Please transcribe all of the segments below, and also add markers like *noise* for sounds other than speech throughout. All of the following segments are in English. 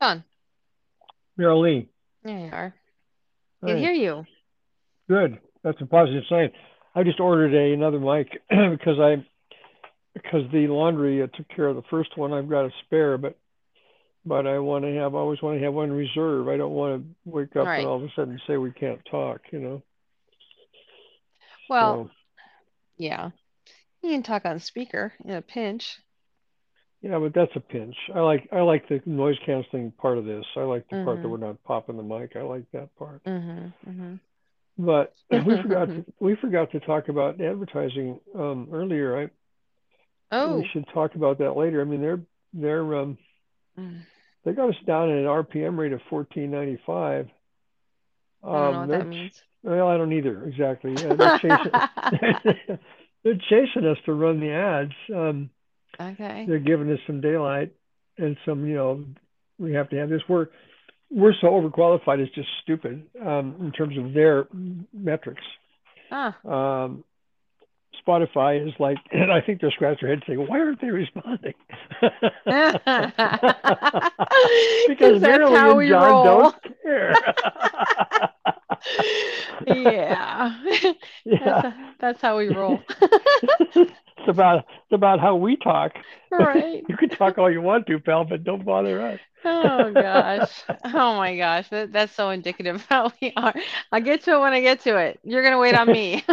John. Merrilee. There you are. I can Hi. hear you. Good. That's a positive sign. I just ordered a another mic *clears throat* because I because the laundry uh, took care of the first one. I've got a spare, but but I want to have I always want to have one reserve. I don't want to wake up Right. and all of a sudden say we can't talk. You know. Well, So yeah. You can talk on speaker in a pinch. Yeah, but that's a pinch. I like I like the noise canceling part of this. I like the part that Mm-hmm. we're not popping the mic. I like that part. Mm-hmm. But *laughs* we forgot Mm-hmm. to, we forgot to talk about advertising um, earlier. I Oh. we should talk about that later. I mean, they're they're um, Mm. they got us down at an RPM rate of 1495. I don't know Um, what that means. well, I don't either exactly. *laughs* Yeah, they're chasing *laughs* they're chasing us to run the ads. Um, Okay. they're giving us some daylight and some, you know, we have to have this. We're we're so overqualified. It's just stupid um, in terms of their metrics. Ah. Um, Spotify is like, *clears throat* and I think they're scratching their head saying, "Why aren't they responding?" *laughs* *laughs* because that's Marilyn how and we John roll. don't care. *laughs* Yeah. *laughs* That's, yeah. that's how we roll. *laughs* it's about it's about how we talk. Right. *laughs* You can talk all you want to, pal, but don't bother us. Oh gosh. Oh my gosh. That, that's so indicative of how we are. I'll get to it when I get to it. You're gonna wait on me.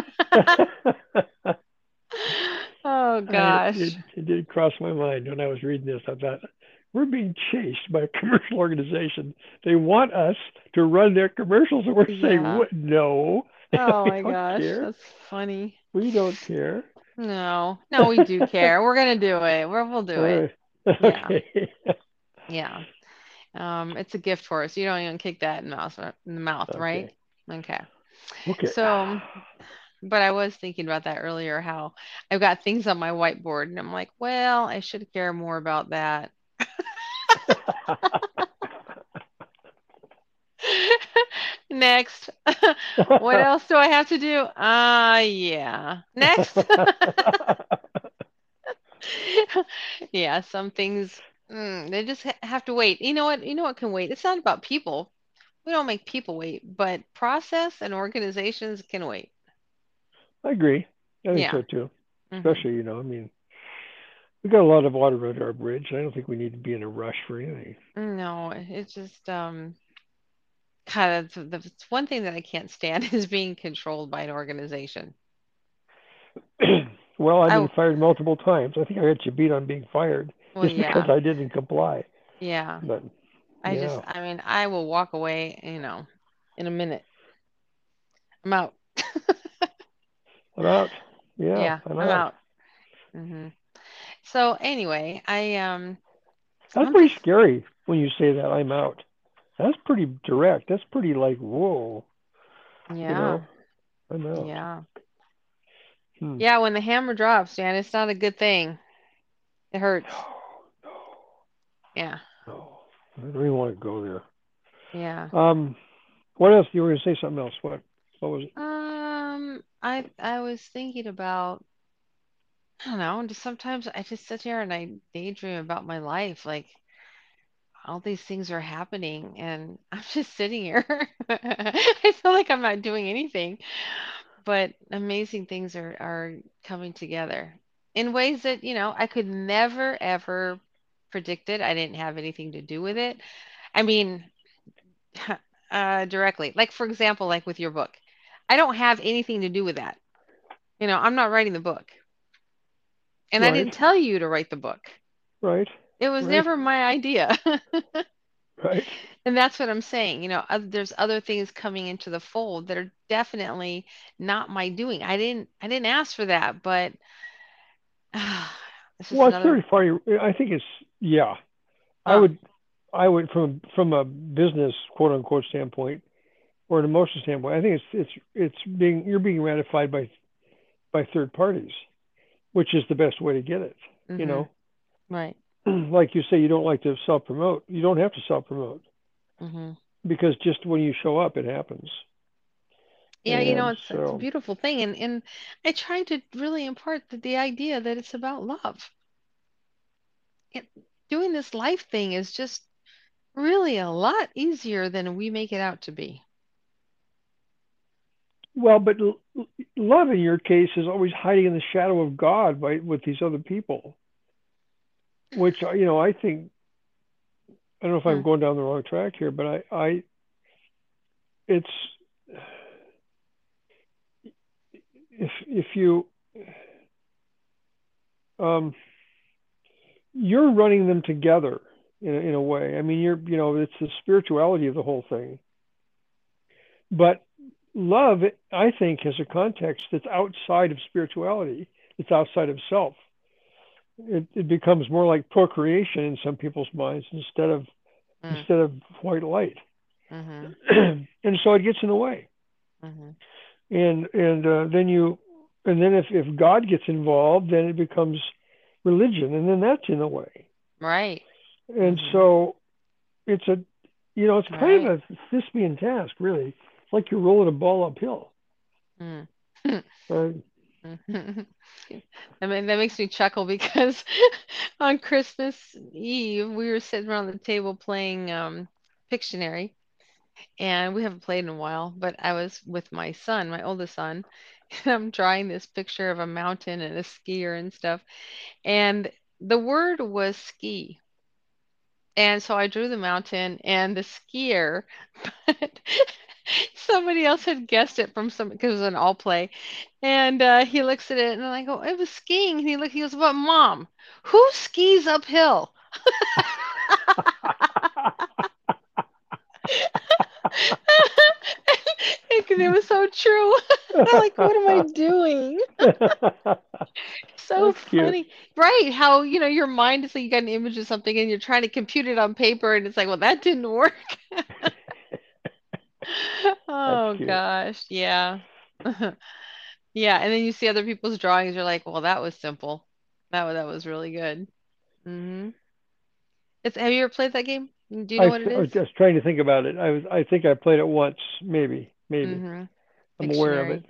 Oh gosh. it, it did cross my mind when I was reading this. I thought we're being chased by a *laughs* commercial organization. They want us to run their commercials, and we're saying, "What? No, *laughs* Oh my gosh. care. That's funny. We don't care." No. No, we do *laughs* care. We're gonna do it. We're, we'll do it. Right. Yeah. Yeah. Um, it's a gift for us. You don't even kick that in the mouth, in the mouth, right? Okay. Okay. So, but I was thinking about that earlier, how I've got things on my whiteboard, and I'm like, well, I should care more about that. *laughs* Next. *laughs* What else do I have to do? Uh, yeah. Next. *laughs* Yeah, some things mm, they just ha have to wait. You know what? You know what can wait? It's not about people. We don't make people wait, but process and organizations can wait. I agree. I think Yeah. so too. Mhm. Especially, you know, I mean, we've got a lot of water under our bridge. I don't think we need to be in a rush for anything. No, it's just um kind of the, the it's one thing that I can't stand *laughs* is being controlled by an organization. *clears throat* well, I've I been fired multiple times. I think I got you beat on being fired *laughs* well, just because I didn't comply. yeah. But I just, I mean, I will walk away, you know, in a minute. I'm out. *laughs* I'm out. Yeah, Yeah, I'm I'm out. out. hmm So anyway, I um, That's pretty scary when you say that. I'm out. That's pretty direct. That's pretty like whoa. You yeah, know, I'm out. yeah. Hmm. Yeah, when the hammer drops, man, it's not a good thing. It hurts. *sighs* No, Yeah, no, no. I don't even want to go there. yeah. Um, what else? You were going to say something else. What? What was it? Um, I I was thinking about, I don't know, just sometimes I just sit here and I daydream about my life, like all these things are happening and *laughs* I'm just sitting here. *laughs* I feel like I'm not doing anything, but amazing things are are coming together in ways that, you know, I could never ever predict it. I didn't have anything to do with it. I mean, *laughs* uh, directly. Like for example, like with your book. I don't have anything to do with that. You know, I'm not writing the book. And I didn't tell you to write the book. right, It was right, never my idea. *laughs* right. And that's what I'm saying. You know, there's other things coming into the fold that are definitely not my doing. I didn't I didn't ask for that, but *sighs* it's just Well, it's another very funny. I think it's yeah. I uh would, I would from from a business quote unquote standpoint or an emotional standpoint. I think it's it's it's being you're being ratified by by third parties, which is the best way to get it. You mhm, know, *clears throat* right. like you say, you don't like to self promote. You don't have to self promote hmm because just when you show up, it happens. Yeah, you know, And it's it's a beautiful thing and and I try to really impart the, the idea that it's about love. It, doing this life thing is just really a lot easier than we make it out to be. Well, but l- love in your case is always hiding in the shadow of God by with these other people, which you know I think I don't know if I'm Hmm. going down the wrong track here, but I I it's if if you um you're running them together in a, in a way. I mean, you're you know it's the spirituality of the whole thing, but love I think has a context that's outside of spirituality. It's outside of self. It, it becomes more like procreation in some people's minds instead of Mm. instead of white light, Mm-hmm. *clears throat* and so it gets in the way. Mm-hmm. and and uh, then you and then if if God gets involved, then it becomes religion, and then that's in the way. Right. And Mhm. so it's a you know it's kind Right. of a Sisyphean task, really. It's like you're rolling a ball uphill. Mm. Uh, I mean, that makes me chuckle because *laughs* on Christmas Eve, we were sitting around the table playing um, Pictionary, and we haven't played in a while, but I was with my son, my oldest son, *laughs* and I'm drawing this picture of a mountain and a skier and stuff, and the word was ski. And so I drew the mountain and the skier, *laughs* but *laughs* somebody else had guessed it from some because it was an all play. And uh, he looks at it and I go, it was skiing. And he look, he goes, but mom, who skis uphill? *laughs* Because it was so true. *laughs* I'm like, what am I doing? So That's cute. funny. Right. How, you know, your mind is like you got an image of something and you're trying to compute it on paper and it's like, well, that didn't work. *laughs* Oh gosh. Yeah. *laughs* Yeah. And then you see other people's drawings, you're like, well, that was simple. That was that was really good. Mm-hmm. It's have you ever played that game? Do you I, know what it I was just trying to think about it. I was I think I played it once, maybe, maybe. Mm-hmm. I'm aware of it.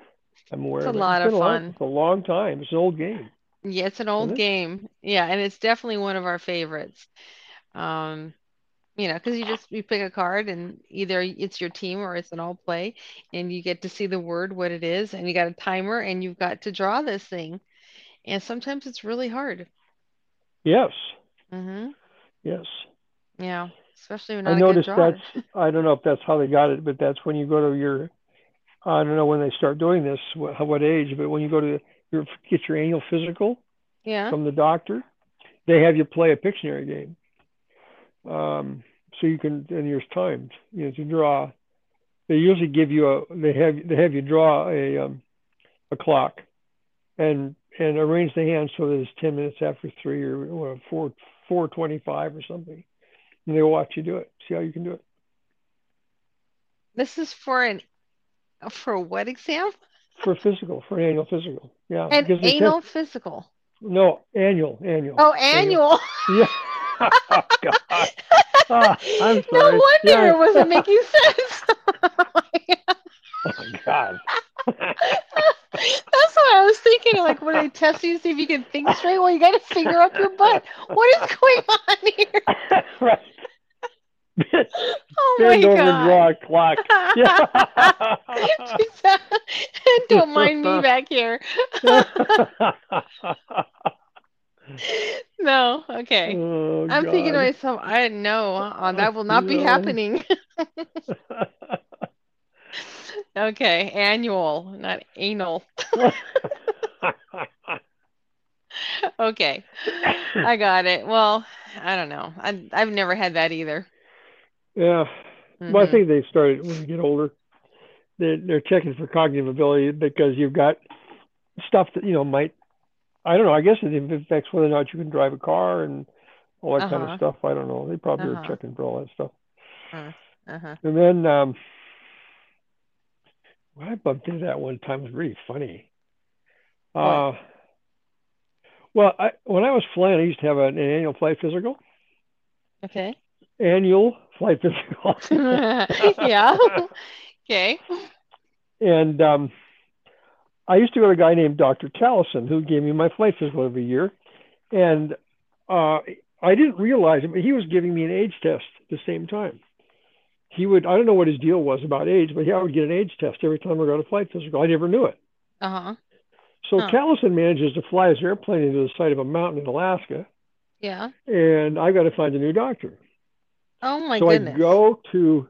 I'm aware It's a of it. lot It's of a long, fun. it's a long time. It's an old game, Yeah, it's an old it? game. Yeah, and it's definitely one of our favorites. Um, you know, because you just you pick a card and either it's your team or it's an all play, and you get to see the word what it is, and you got a timer and you've got to draw this thing. And sometimes it's really hard. Yes, hmm yes. Yeah, especially when I noticed that's. I don't know if that's how they got it, but that's when you go to your, I don't know when they start doing this, what, what age, but when you go to your, get your annual physical Yeah. from the doctor, they have you play a Pictionary game. Um, so you can, and there's timed, you know, to draw. They usually give you a, they have, they have you draw a, um, a clock and, and arrange the hand so that it's 10 minutes after three or, or four, 425 or something. And they'll watch you do it, see how you can do it. This is for an for what exam? for physical, for annual physical. Yeah, An because test. anal physical. No, annual, annual, Oh, annual. annual. Yeah. *laughs* oh God. Ah, *laughs* I'm No wonder Yeah. it wasn't making *laughs* sense. *laughs* Oh my God. That's what I was thinking. Like, when they test you to see if you can think straight, well, you got to figure up your butt. What is going on here? right. Oh my over and draw God. a clock. Yeah. Don't mind me back here. *laughs* No, okay. oh I'm thinking to myself, I know uh, that will not be happening. *laughs* Okay, annual, not anal. *laughs* Okay, I got it. Well, I don't know. I, I've never had that either. yeah. Well, I Mhm. think they started when you get older. They're, they're checking for cognitive ability because you've got stuff that you know might. I don't know. I guess it affects whether or not you can drive a car and all that kind Uh-huh. of stuff. I don't know. They probably Uh-huh. are checking for all that stuff. Uh-huh. And then um, I bumped into that one time. It was really funny. Uh, well, I, when I was flying, I used to have an, an annual flight physical. Okay. Annual flight physical. *laughs* Yeah. *laughs* Okay. And um, I used to go to a guy named Dr. Tallison who gave me my flight physical every year. And uh, I didn't realize it, but he was giving me an age test at the same time. He would, I don't know what his deal was about age, but he, I would get an age test every time I got a flight physical. I never knew it. Uh huh. So Huh. Callison manages to fly his airplane into the side of a mountain in Alaska, Yeah. and I got to find a new doctor. Oh my so goodness. I go to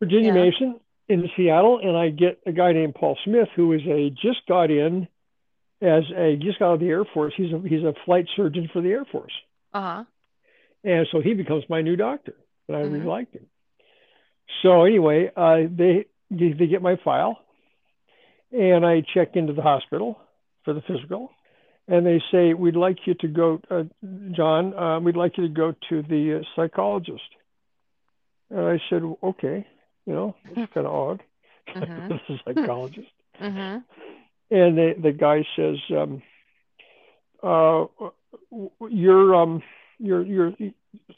Virginia Yeah. Mason in Seattle, and I get a guy named Paul Smith, who is a just got in as a just got out of the Air Force. He's a he's a flight surgeon for the Air Force, Uh huh. and so he becomes my new doctor, and I really Mhm. liked him. So anyway, uh, they they they get my file, and I check into the hospital for the physical, and they say we'd like you to go, uh, John. Uh, we'd like you to go to the uh, psychologist. And I said, okay, you know, it's kind of odd. Mhm. *laughs* this is a psychologist. *laughs* Mhm. And the the guy says, um, uh, you're um, you're you're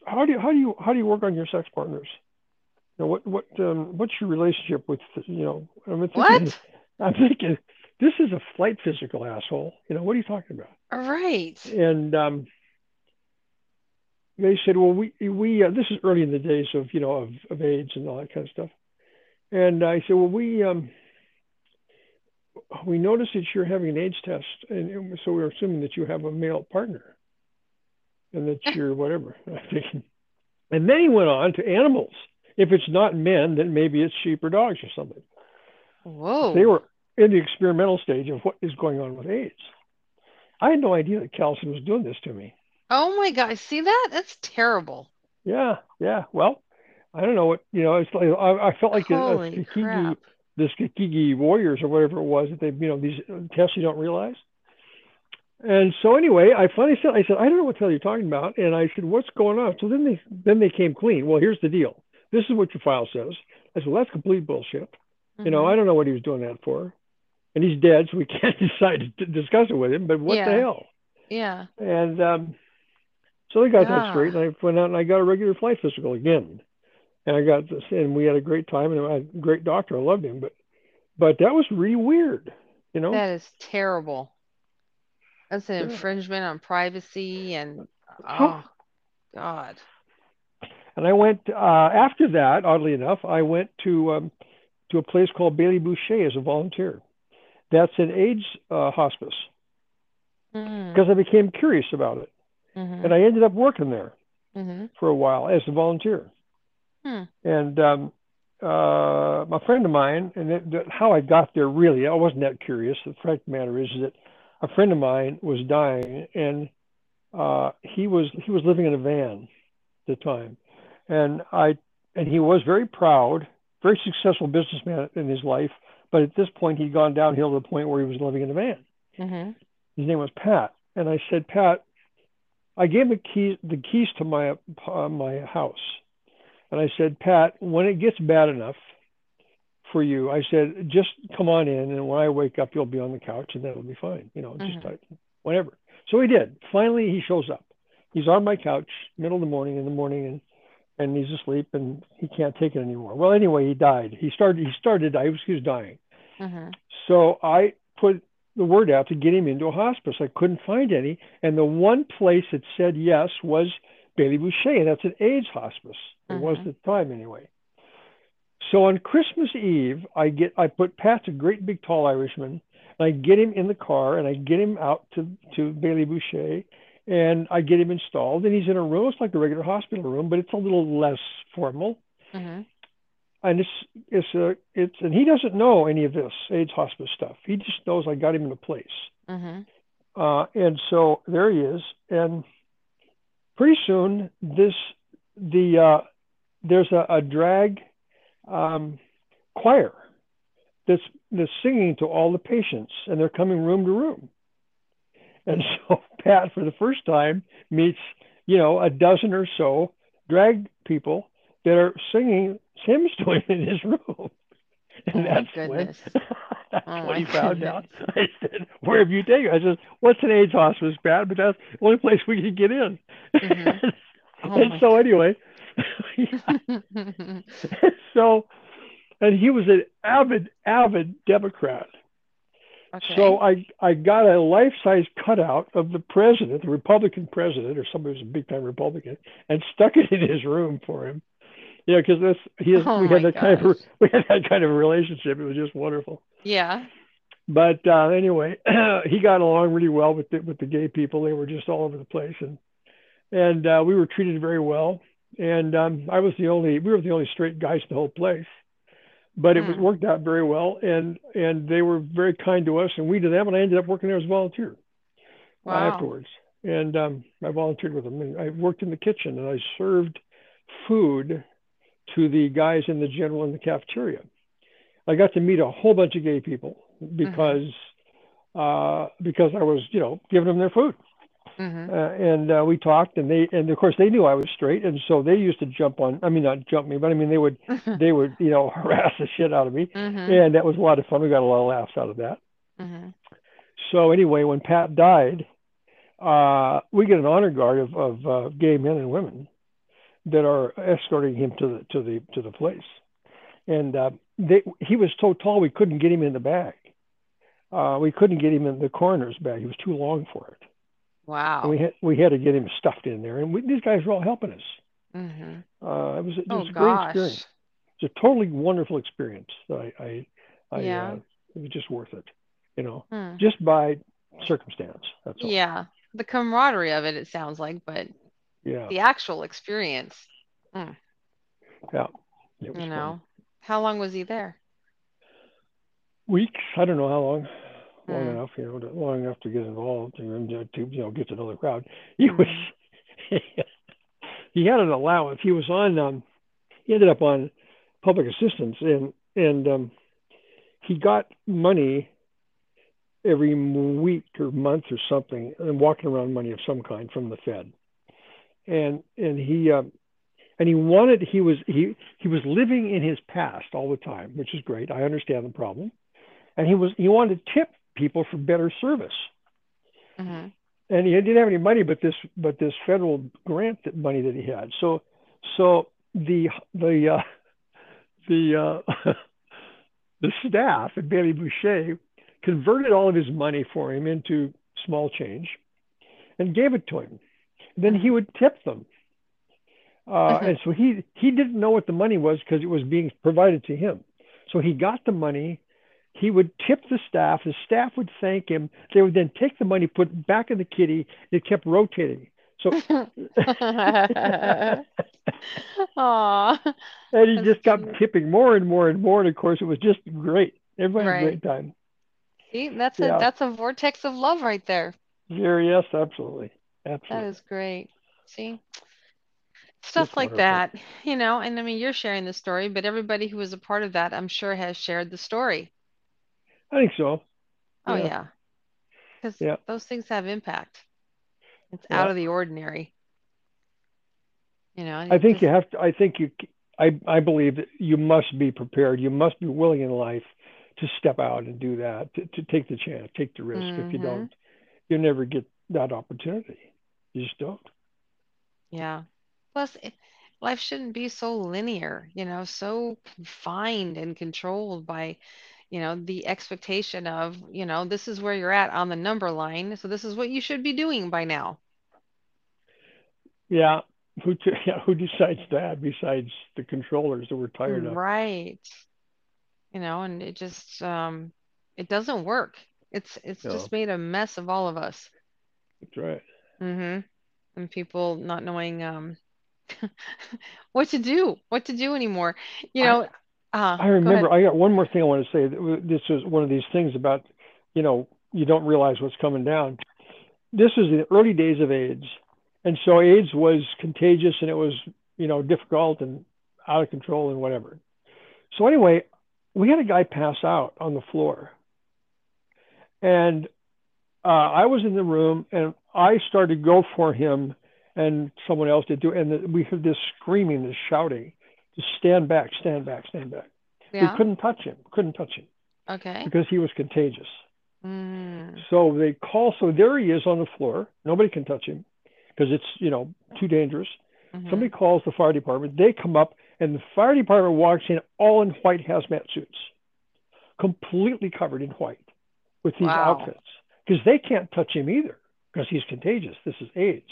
how do you how do you how do you work on your sex partners? You know, what what um, what's your relationship with you know? I'm thinking, What? *laughs* I'm thinking this is a flight physical asshole. You know what are you talking about? All right. And um, they said, well, we we uh, this is early in the days of you know of, of AIDS and all that kind of stuff. And I said, well, we um, we noticed that you're having an AIDS test, and so we're assuming that you have a male partner, and that *laughs* you're whatever. *laughs* And then he went on to animals. If it's not men, then maybe it's sheep or dogs or something. Whoa. They were in the experimental stage of what is going on with AIDS. I had no idea that Callison was doing this to me. Oh my God. See that? That's terrible. Yeah, yeah. Well, I don't know what you know. It's like I, I felt like a, a Tuskegee, the Tuskegee warriors or whatever it was that they, you know, these tests you don't realize. And so anyway, I finally said, I said, I don't know what the hell you're talking about. And I said, what's going on? So then they then they came clean. Well, here's the deal. This is what your file says. I said, well, that's complete bullshit. You know, Mhm. I don't know what he was doing that for. And he's dead, so we *laughs* can't decide to discuss it with him. But what Yeah. the hell? Yeah. And um, so they got that Ah. straight, and I went out and I got a regular flight physical again. And I got this, and we had a great time, and I had a great doctor. I loved him, but but that was really weird, you know. That is terrible. That's an Yeah. infringement on privacy and oh God. And I went uh, after that. Oddly enough, I went to um, to a place called Bailey-Boushay as a volunteer. That's an AIDS uh, hospice Mm. because I became curious about it, Mhm. and I ended up working there. Mhm. for a while as a volunteer. Hmm. And um, uh, a friend of mine, and it, how I got there really, I wasn't that curious. The fact the matter is that a friend of mine was dying, and uh, he was he was living in a van at the time, and I and he was very proud, very successful businessman in his life, but at this point he'd gone downhill to the point where he was living in a van. Mhm. His name was Pat, and I said, Pat, I gave him the keys the keys to my uh, my house, and I said, Pat, when it gets bad enough for you, I said, just come on in, and when I wake up, you'll be on the couch, and that'll be fine. You know, just Mhm. like, whatever. So he did. Finally, he shows up. He's on my couch, middle of the morning, in the morning, and and he's asleep, and he can't take it anymore. Well, anyway, he died. He started he started. He was, he was dying. Mhm. So I put the word out to get him into a hospice. I couldn't find any, and the one place that said yes was Bailey-Boushay, and that's an AIDS hospice. It was at the time anyway. So on Christmas Eve, I get I put Pat's a great big tall Irishman, and I get him in the car and I get him out to to Bailey-Boushay, and I get him installed, and he's in a room. It's like a regular hospital room, but it's a little less formal Mhm. and it's it's a it's and he doesn't know any of this AIDS hospice stuff. He just knows I got him in a place. Mhm. Uh, and so there he is, and pretty soon this the uh, there's a, a drag um, choir that's that's singing to all the patients, and they're coming room to room. And *laughs* so Pat, for the first time, meets you know a dozen or so drag people that are singing hymns to him in his room. *laughs* And Oh that's goodness. when *laughs* that's Oh when he found goodness. out. I said, "Where have you taken?" I said, "What's an AIDS hospice, Pat?" But that's the only place we can get in. Mhm. Oh and so anyway, *laughs* so and he was an avid, avid Democrat. Okay. So I I got a life size cutout of the president, the Republican president, or somebody who's a big time Republican, and stuck it in his room for him. Yeah, because this he is, Oh we had that kind of *laughs* we had that kind of relationship. It was just wonderful. yeah. But uh, anyway, *clears throat* he got along really well with the, with the gay people. They were just all over the place, and and uh, we were treated very well. And um, I was the only we were the only straight guys in the whole place. But it was Hmm. worked out very well, and and they were very kind to us, and we to them. And I ended up working there as a volunteer uh, Wow. afterwards. And um, I volunteered with them. And I worked in the kitchen, and I served food to the guys in the general in the cafeteria. I got to meet a whole bunch of gay people because uh, because I was, you know, giving them their food. Hmm Uh, and uh, we talked, and they, and of course, they knew I was straight, and so they used to jump on. I mean, not jump me, but I mean, they would, *laughs* they would, you know, *laughs* harass the shit out of me, hmm and that was a lot of fun. We got a lot of laughs out of that. hmm So anyway, when Pat died, uh, we get an honor guard of, of uh, gay men and women that are escorting him to the to the to the place, and uh, they, he was so tall we couldn't get him in the bag. Uh, we couldn't get him in the coroner's bag; he was too long for it. Wow. And we had we had to get him stuffed in there, and we, these guys were all helping us. hmm Uh, it was it Oh a great gosh. experience. It's a totally wonderful experience. I I, I Yeah. uh, it was just worth it, you know, Hmm. just by circumstance. That's all. Yeah. The camaraderie of it, it sounds like, but Yeah. the actual experience, Yeah. It was you fun. know, how long was he there? Weeks. I don't know how long. Long Hmm. enough, you know, to, long enough to get involved and to, to you know get to know the crowd. He was. *laughs* he had an allowance. He was on. Um, he ended up on public assistance, and and um, he got money every week or month or something, and walking around money of some kind from the Fed. And and he um, and he wanted he was he he was living in his past all the time, which is great. I understand the problem. And he was he wanted to tip people for better service. hmm And he didn't have any money but this but this federal grant that money that he had. So so the the uh, the uh, *laughs* the staff at Bailey-Boushay converted all of his money for him into small change and gave it to him. Then he would tip them. Uh, Mhm. and so he he didn't know what the money was because it was being provided to him. So he got the money. He would tip the staff. The staff would thank him. They would then take the money, put it back in the kitty. It kept rotating. So *laughs* Aw. and he That's just kept cute. tipping more and more and more. And of course, it was just great. Everybody had a great time. See, that's Yeah. a that's a vortex of love right there. Very yes, absolutely, That absolutely. is great. See, stuff like wonderful. that, you know, and I mean, you're sharing the story, but everybody who was a part of that, I'm sure, has shared the story. I think so. Oh, Yeah. yeah. Because Yeah. those things have impact. It's Yeah. out of the ordinary. You know, I think just- you have to. I think you. I I believe that you must be prepared. You must be willing in life to step out and do that. To, to take the chance, take the risk. If you Mhm. don't, you never get that opportunity. You just don't. Yeah. Plus, it, life shouldn't be so linear, you know, so confined and controlled by, you know, the expectation of, you know, this is where you're at on the number line, so this is what you should be doing by now. Yeah. Who t- *laughs* yeah, who decides that besides the controllers that we're tired of? Right. You know, and it just um it doesn't work. It's it's No. just made a mess of all of us. That's right. hmm And people not knowing um *laughs* what to do, what to do anymore. You know, uh, I remember. ahead. I got one more thing I want to say. This is one of these things about, you know, you don't realize what's coming down. This is the early days of AIDS, and so AIDS was contagious and it was, you know, difficult and out of control and whatever. So anyway, we had a guy pass out on the floor, and uh, I was in the room and I started to go for him, and someone else did too, and the, we heard this screaming, this shouting, to stand back, stand back, stand back. Yeah. We couldn't touch him, couldn't touch him Okay. because he was contagious. Mm. So they call, so there he is on the floor. Nobody can touch him because it's, you know, too dangerous. Mhm. Somebody calls the fire department. They come up and the fire department walks in all in white hazmat suits, completely covered in white. with these Wow. outfits because they can't touch him either because he's contagious. This is AIDS,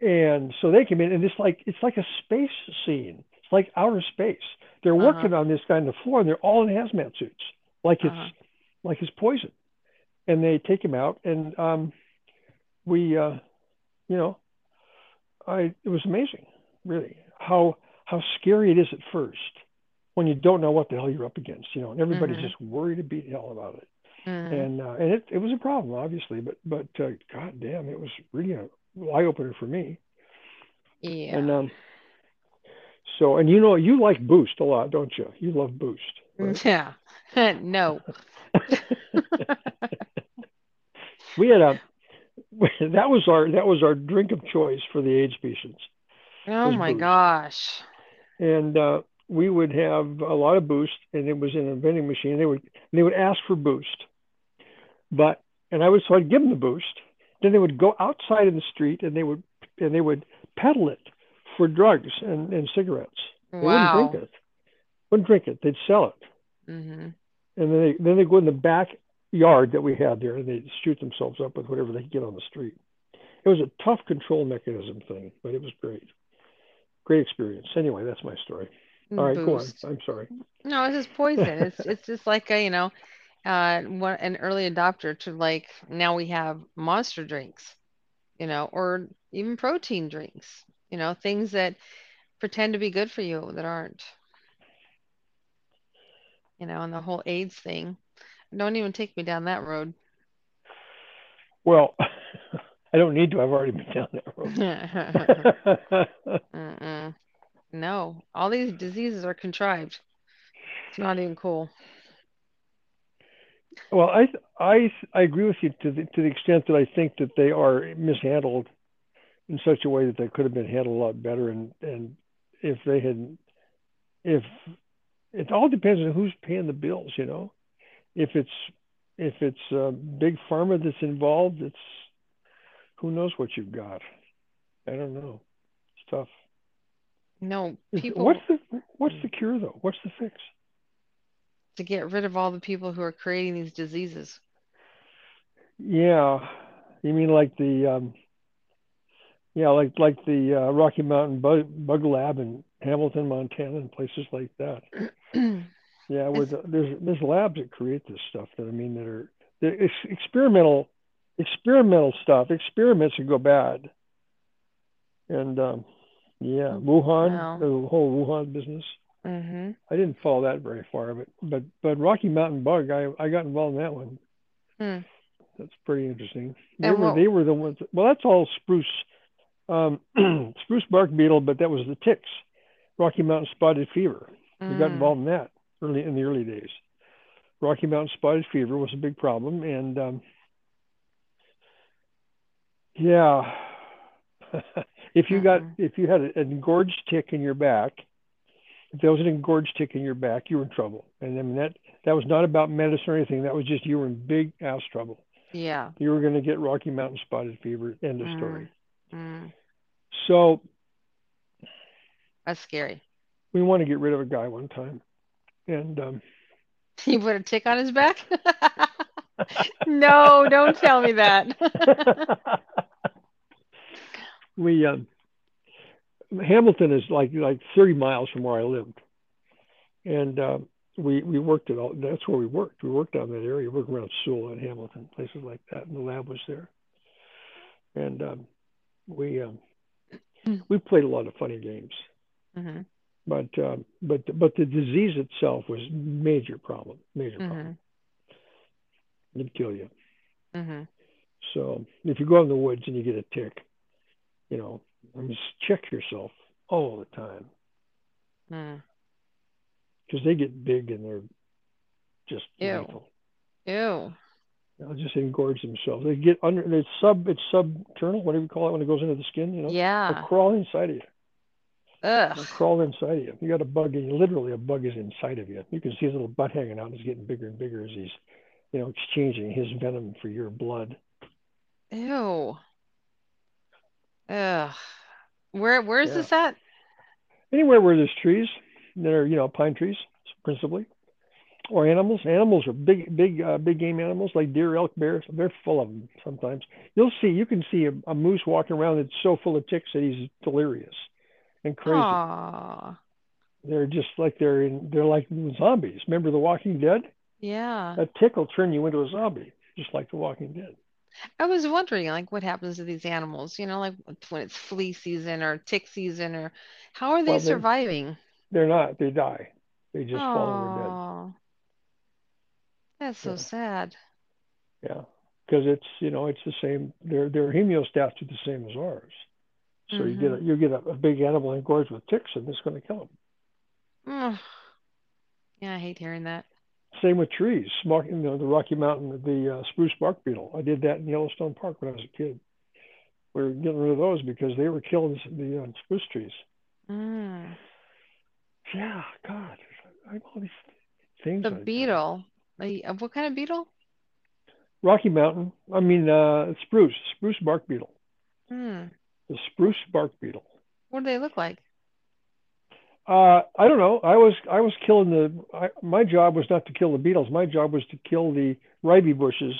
and so they come in and it's like it's like a space scene. Like outer space. They're Uh-huh. working on this guy on the floor and they're all in hazmat suits, like it's Uh-huh. like it's poison, and they take him out and um, we, uh, you know, I it was amazing, really how how scary it is at first when you don't know what the hell you're up against, you know, and everybody's Mhm. just worried to beat hell about it Mhm. and uh, and it, it was a problem obviously but but uh, god damn it was really a eye opener for me Yeah. and um so and you know you like boost a lot don't you you love boost right *laughs* Yeah. *laughs* No. *laughs* we had a that was our that was our drink of choice for the AIDS patients Oh my boost gosh. and uh we would have a lot of boost and it was in a vending machine they would they would ask for boost but and I would so I'd give them the boost. Then they would go outside in the street and they would and they would peddle it for drugs and, and cigarettes. They wouldn't Wow. drink it. Wouldn't drink it. They'd sell it. Mhm. And then they then they go in the back yard that we had there and they'd shoot themselves up with whatever they could get on the street. It was a tough control mechanism thing, but it was great. Great experience. Anyway, that's my story. All right, go on. I'm sorry. No, it's just poison. It's *laughs* it's just like a, you know, uh one an early adopter to like now we have monster drinks, you know, or even protein drinks, you know, things that pretend to be good for you that aren't, you know, and the whole AIDS thing. Don't even take me down that road. Well, *laughs* I don't need to. I've already been down that road. *laughs* No, all these diseases are contrived. It's not even cool. Well, I I I agree with you to the to the extent that I think that they are mishandled in such a way that they could have been handled a lot better, and and if they had, if it all depends on who's paying the bills, you know. If it's if it's uh, big pharma that's involved, it's who knows what you've got. I don't know. It's tough. No, people What's the what's the cure though? What's the fix? to get rid of all the people who are creating these diseases. Yeah, you mean like the um, yeah, like like the uh, Rocky Mountain Bug, Bug Lab in Hamilton, Montana, and places like that. *clears throat* Yeah, where the, there's there's labs that create this stuff that I mean that are they're ex- experimental experimental stuff. Experiments that go bad, and um, yeah, Wuhan, well, the whole Wuhan business. hmm I didn't follow that very far, but but but Rocky Mountain Bug, I I got involved in that one. Hmm. That's pretty interesting. They And were they were the ones. Well, that's all spruce, um, *clears throat* spruce bark beetle, but that was the ticks. Rocky Mountain spotted fever. We got Mm, involved in that early in the early days. Rocky Mountain spotted fever was a big problem, and um, yeah, *laughs* if you got if you had an engorged tick in your back, if there was an engorged tick in your back, you were in trouble. And I mean that that was not about medicine or anything. That was just you were in big ass trouble. Yeah. You were going to get Rocky Mountain spotted fever. End of story. Mm, mm. So That's scary. we want to get rid of a guy one time, and um, *laughs* He put a tick on his back? *laughs* No, don't tell me that. *laughs* we um, Hamilton is like like 30 miles from where I lived, and uh, we we worked at all. That's where we worked. We worked out in that area. We worked around Sewell and Hamilton, places like that, and the lab was there. And um, we um, we played a lot of funny games, hmm but um, but but the disease itself was major problem, major hmm problem. It'd kill you. hmm So if you go in the woods and you get a tick, you know, just check yourself all the time Mm. because they get big and they're just Ew. Ew. They'll just engorge themselves. They get under. It's sub. It's subternal. Whatever you call it when it goes into the skin. You know, Yeah. they'll crawl inside of you. They'll Ugh. crawl inside of you. You got a bug, and literally a bug is inside of you. You can see his little butt hanging out. and He's getting bigger and bigger as he's, you know, exchanging his venom for your blood. Ew. Ugh. Where where is Yeah. this at? Anywhere where there's trees that are, you know, pine trees principally. Or animals. Animals are big, big, uh, big game animals like deer, elk, bears. They're full of them sometimes. You'll see, you can see a, a moose walking around that's so full of ticks that he's delirious and crazy. Aww. They're just like they're in, they're like zombies. Remember The Walking Dead? Yeah. A tick will turn you into a zombie, just like The Walking Dead. I was wondering, like, what happens to these animals? You know, like when it's flea season or tick season, or how are they Well, surviving? they're not. They die. They just fall over dead. That's so Yeah, sad. yeah. Because it's you know it's the same. Their their homeostasis are the same as ours. So you get Mm-hmm. a, you get a, a big animal engorged with ticks, and it's going to kill them. Yeah, I hate hearing that. Same with trees. Smoke, you know, the Rocky Mountain, the uh, spruce bark beetle. I did that in Yellowstone Park when I was a kid. We were getting rid of those because they were killing the uh, spruce trees. Mm. Yeah, God, I all these things The beetle. Like, uh, what kind of beetle? Rocky Mountain. I mean, uh, spruce, spruce bark beetle. Hmm. The spruce bark beetle. What do they look like? Uh, I don't know. I was I was killing the. I, my job was not to kill the beetles. My job was to kill the Ribes bushes,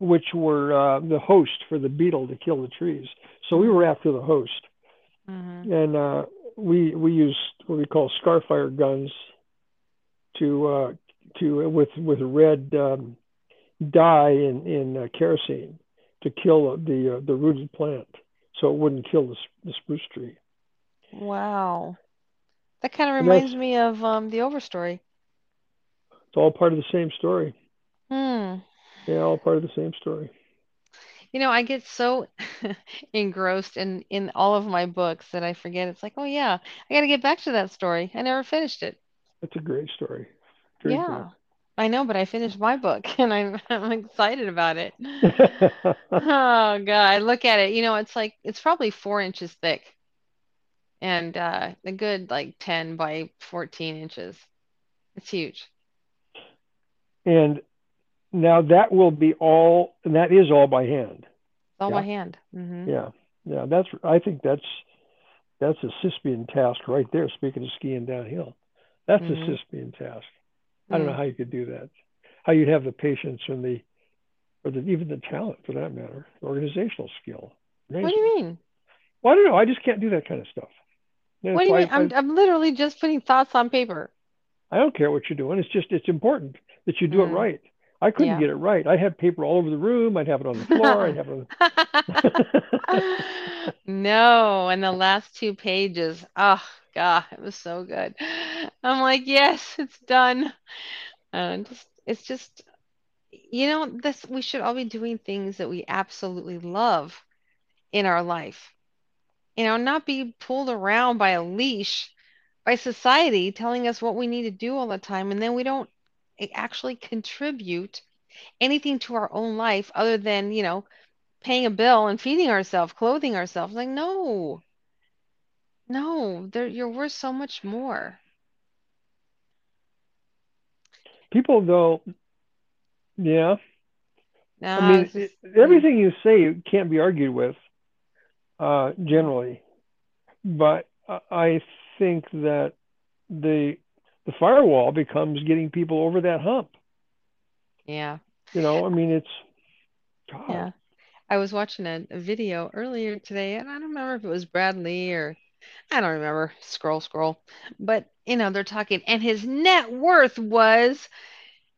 which were uh, the host for the beetle to kill the trees. So we were after the host, Mm-hmm. and uh, we we used what we call scarfire guns to uh, to with with red um, dye in in uh, kerosene to kill the uh, the rooted plant, so it wouldn't kill the, the spruce tree. Wow. That kind of reminds me of um the Overstory. it's all part of the same story. Hmm. Yeah, all part of the same story. You know, I get so *laughs* engrossed in in all of my books that I forget. It's like, oh yeah, I got to get back to that story. I never finished it. It's a great story. Great Yeah, I know, but I finished my book *laughs* and I'm I'm excited about it. *laughs* Oh God, look at it, you know, it's like it's probably four inches thick and uh a good like 10 by 14 inches. It's huge. and now that will be all, and that is all by hand. All Yeah, by hand. hmm yeah, yeah. That's I think that's that's a Sisyphean task right there. Speaking of skiing downhill, that's a hmm Sisyphean task. I don't know how you could do that. How you'd have the patience and the, or the, even the talent for that matter, organizational skill. What do you mean? Well, I don't know. I just can't do that kind of stuff. And What do you mean? I'm I, I'm literally just putting thoughts on paper. I don't care what you're doing. It's just it's important that you do it Mm. right. I couldn't Yeah. get it right. I'd have paper all over the room. I'd have it on the floor. I'd have it. On... *laughs* No, and the last two pages, oh God, it was so good. I'm like, yes, it's done. And just it's just you know, this we should all be doing things that we absolutely love in our life. You know, not be pulled around by a leash by society telling us what we need to do all the time, and then we don't actually contribute anything to our own life other than, you know, paying a bill and feeding ourselves, clothing ourselves. Like, no, no, you're worth so much more. People though, yeah. I mean, just, mm, everything you say can't be argued with, uh, generally. But I I think that the the firewall becomes getting people over that hump. yeah, You know, I mean, it's God. yeah. I was watching a, a video earlier today, and I don't remember if it was Bradley or I don't remember. Scroll, scroll. But, you know, they're talking, and his net worth was,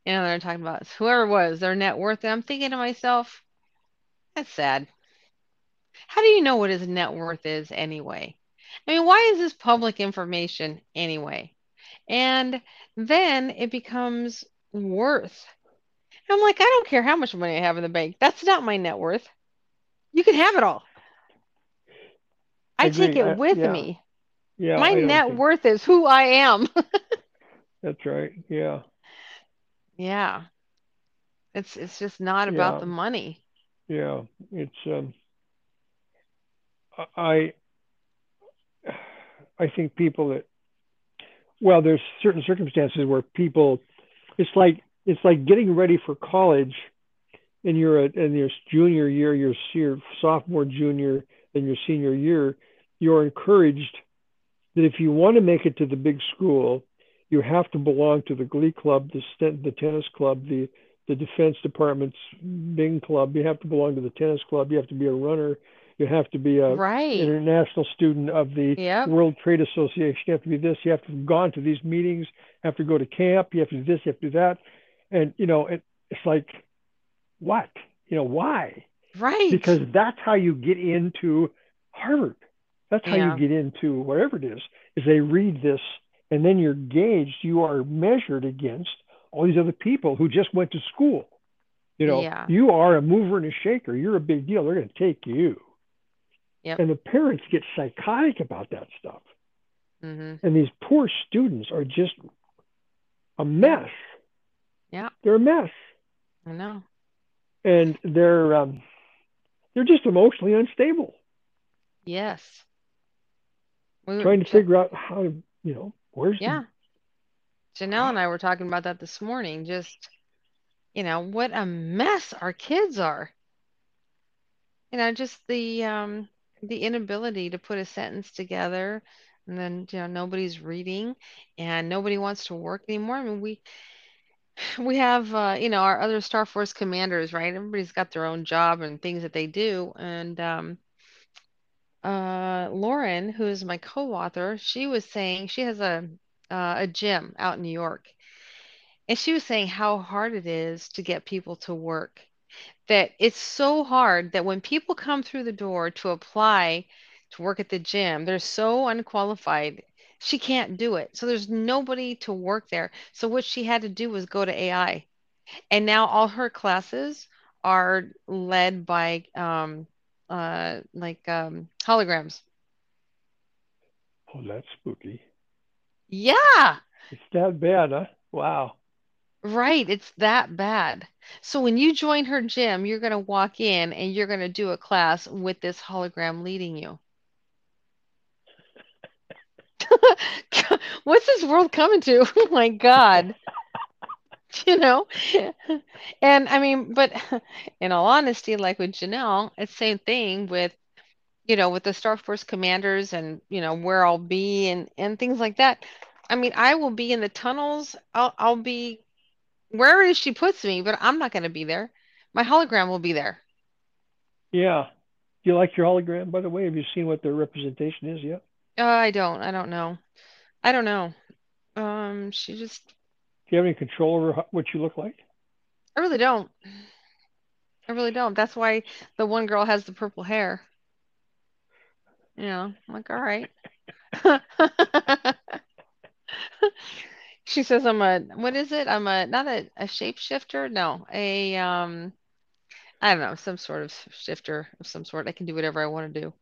you know, they're talking about whoever it was, their net worth. And I'm thinking to myself, that's sad. How do you know what his net worth is anyway? I mean, why is this public information anyway? And then it becomes worth. I'm like, I don't care how much money I have in the bank. That's not my net worth. You can have it all. I I take it I, with yeah, me. yeah. My net think worth is who I am. *laughs* that's right. Yeah, Yeah. It's it's just not about yeah, the money. yeah. It's um, I I think people that well, there's certain circumstances where people, it's like it's like getting ready for college, and you're a, in your junior year, your, your sophomore, junior, and your senior year, you're encouraged that if you want to make it to the big school, you have to belong to the glee club, the st- the tennis club, the the defense department's bing club. You have to belong to the tennis club. You have to be a runner. You have to be a Right. international student of the Yep. World Trade Association. You have to be this. You have to have gone to these meetings. You have to go to camp. You have to do this. You have to do that. And you know, it, it's like, what? You know, why? Right. Because that's how you get into Harvard. That's how Yeah. you get into whatever it is. Is they read this, and then you're gauged. You are measured against all these other people who just went to school. You know, Yeah. you are a mover and a shaker. You're a big deal. They're going to take you. Yep. And the parents get psychotic about that stuff. hmm And these poor students are just a mess. Yeah. They're a mess. I know. And they're um, they're just emotionally unstable, Yes. We were trying to figure out how to, you know, where's the Yeah. Janelle and I were talking about that this morning. Just, you know, what a mess our kids are. You know, just the um the inability to put a sentence together and then, you know, nobody's reading and nobody wants to work anymore. I mean, we *sighs* we have uh, you know, our other Star Force commanders, right? Everybody's got their own job and things that they do. And um uh Lauren, who is my co-author, she was saying she has a uh, a gym out in New York. And she was saying how hard it is to get people to work. That it's so hard that when people come through the door to apply to work at the gym, they're so unqualified. She can't do it. So there's nobody to work there. So what she had to do was go to AI. And now all her classes are led by um uh like um holograms. Oh, that's spooky. Yeah. It's that bad, huh? Wow. Right, it's that bad. So when you join her gym, you're going to walk in and you're going to do a class with this hologram leading you. *laughs* What's this world coming to? *laughs* Oh my God. *laughs* You know? And I mean, but in all honesty, like with Janelle, it's same thing with, you know, with the Star Force commanders and, you know, where I'll be and and things like that. I mean, I will be in the tunnels. I'll I'll be wherever it is she puts me, but I'm not going to be there. My hologram will be there. Yeah. Do you like your hologram, by the way? Have you seen what their representation is yet? Uh, I don't. I don't know. I don't know. Um, she just, Do you have any control over what you look like? I really don't. I really don't. That's why the one girl has the purple hair. You know, I'm like, all right. *laughs* *laughs* She says I'm a, what is it? I'm a, not a, a shapeshifter. No, a, um, I don't know, some sort of shifter of some sort. I can do whatever I want to do."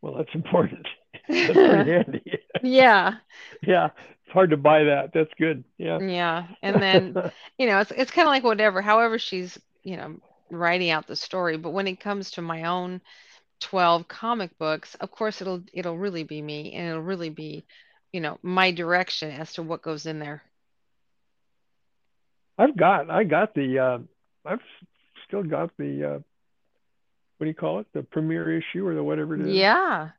Well, that's important. *laughs* That's pretty handy. Yeah, yeah. It's hard to buy that. That's good. Yeah. yeah. And then, *laughs* you know, it's it's kind of like whatever, however she's, you know, writing out the story. But when it comes to my own 12 comic books, of course it'll it'll really be me and it'll really be, you know, my direction as to what goes in there. I've got I got the uh, I've still got the uh, what do you call it? The premiere issue or the whatever it is. Yeah.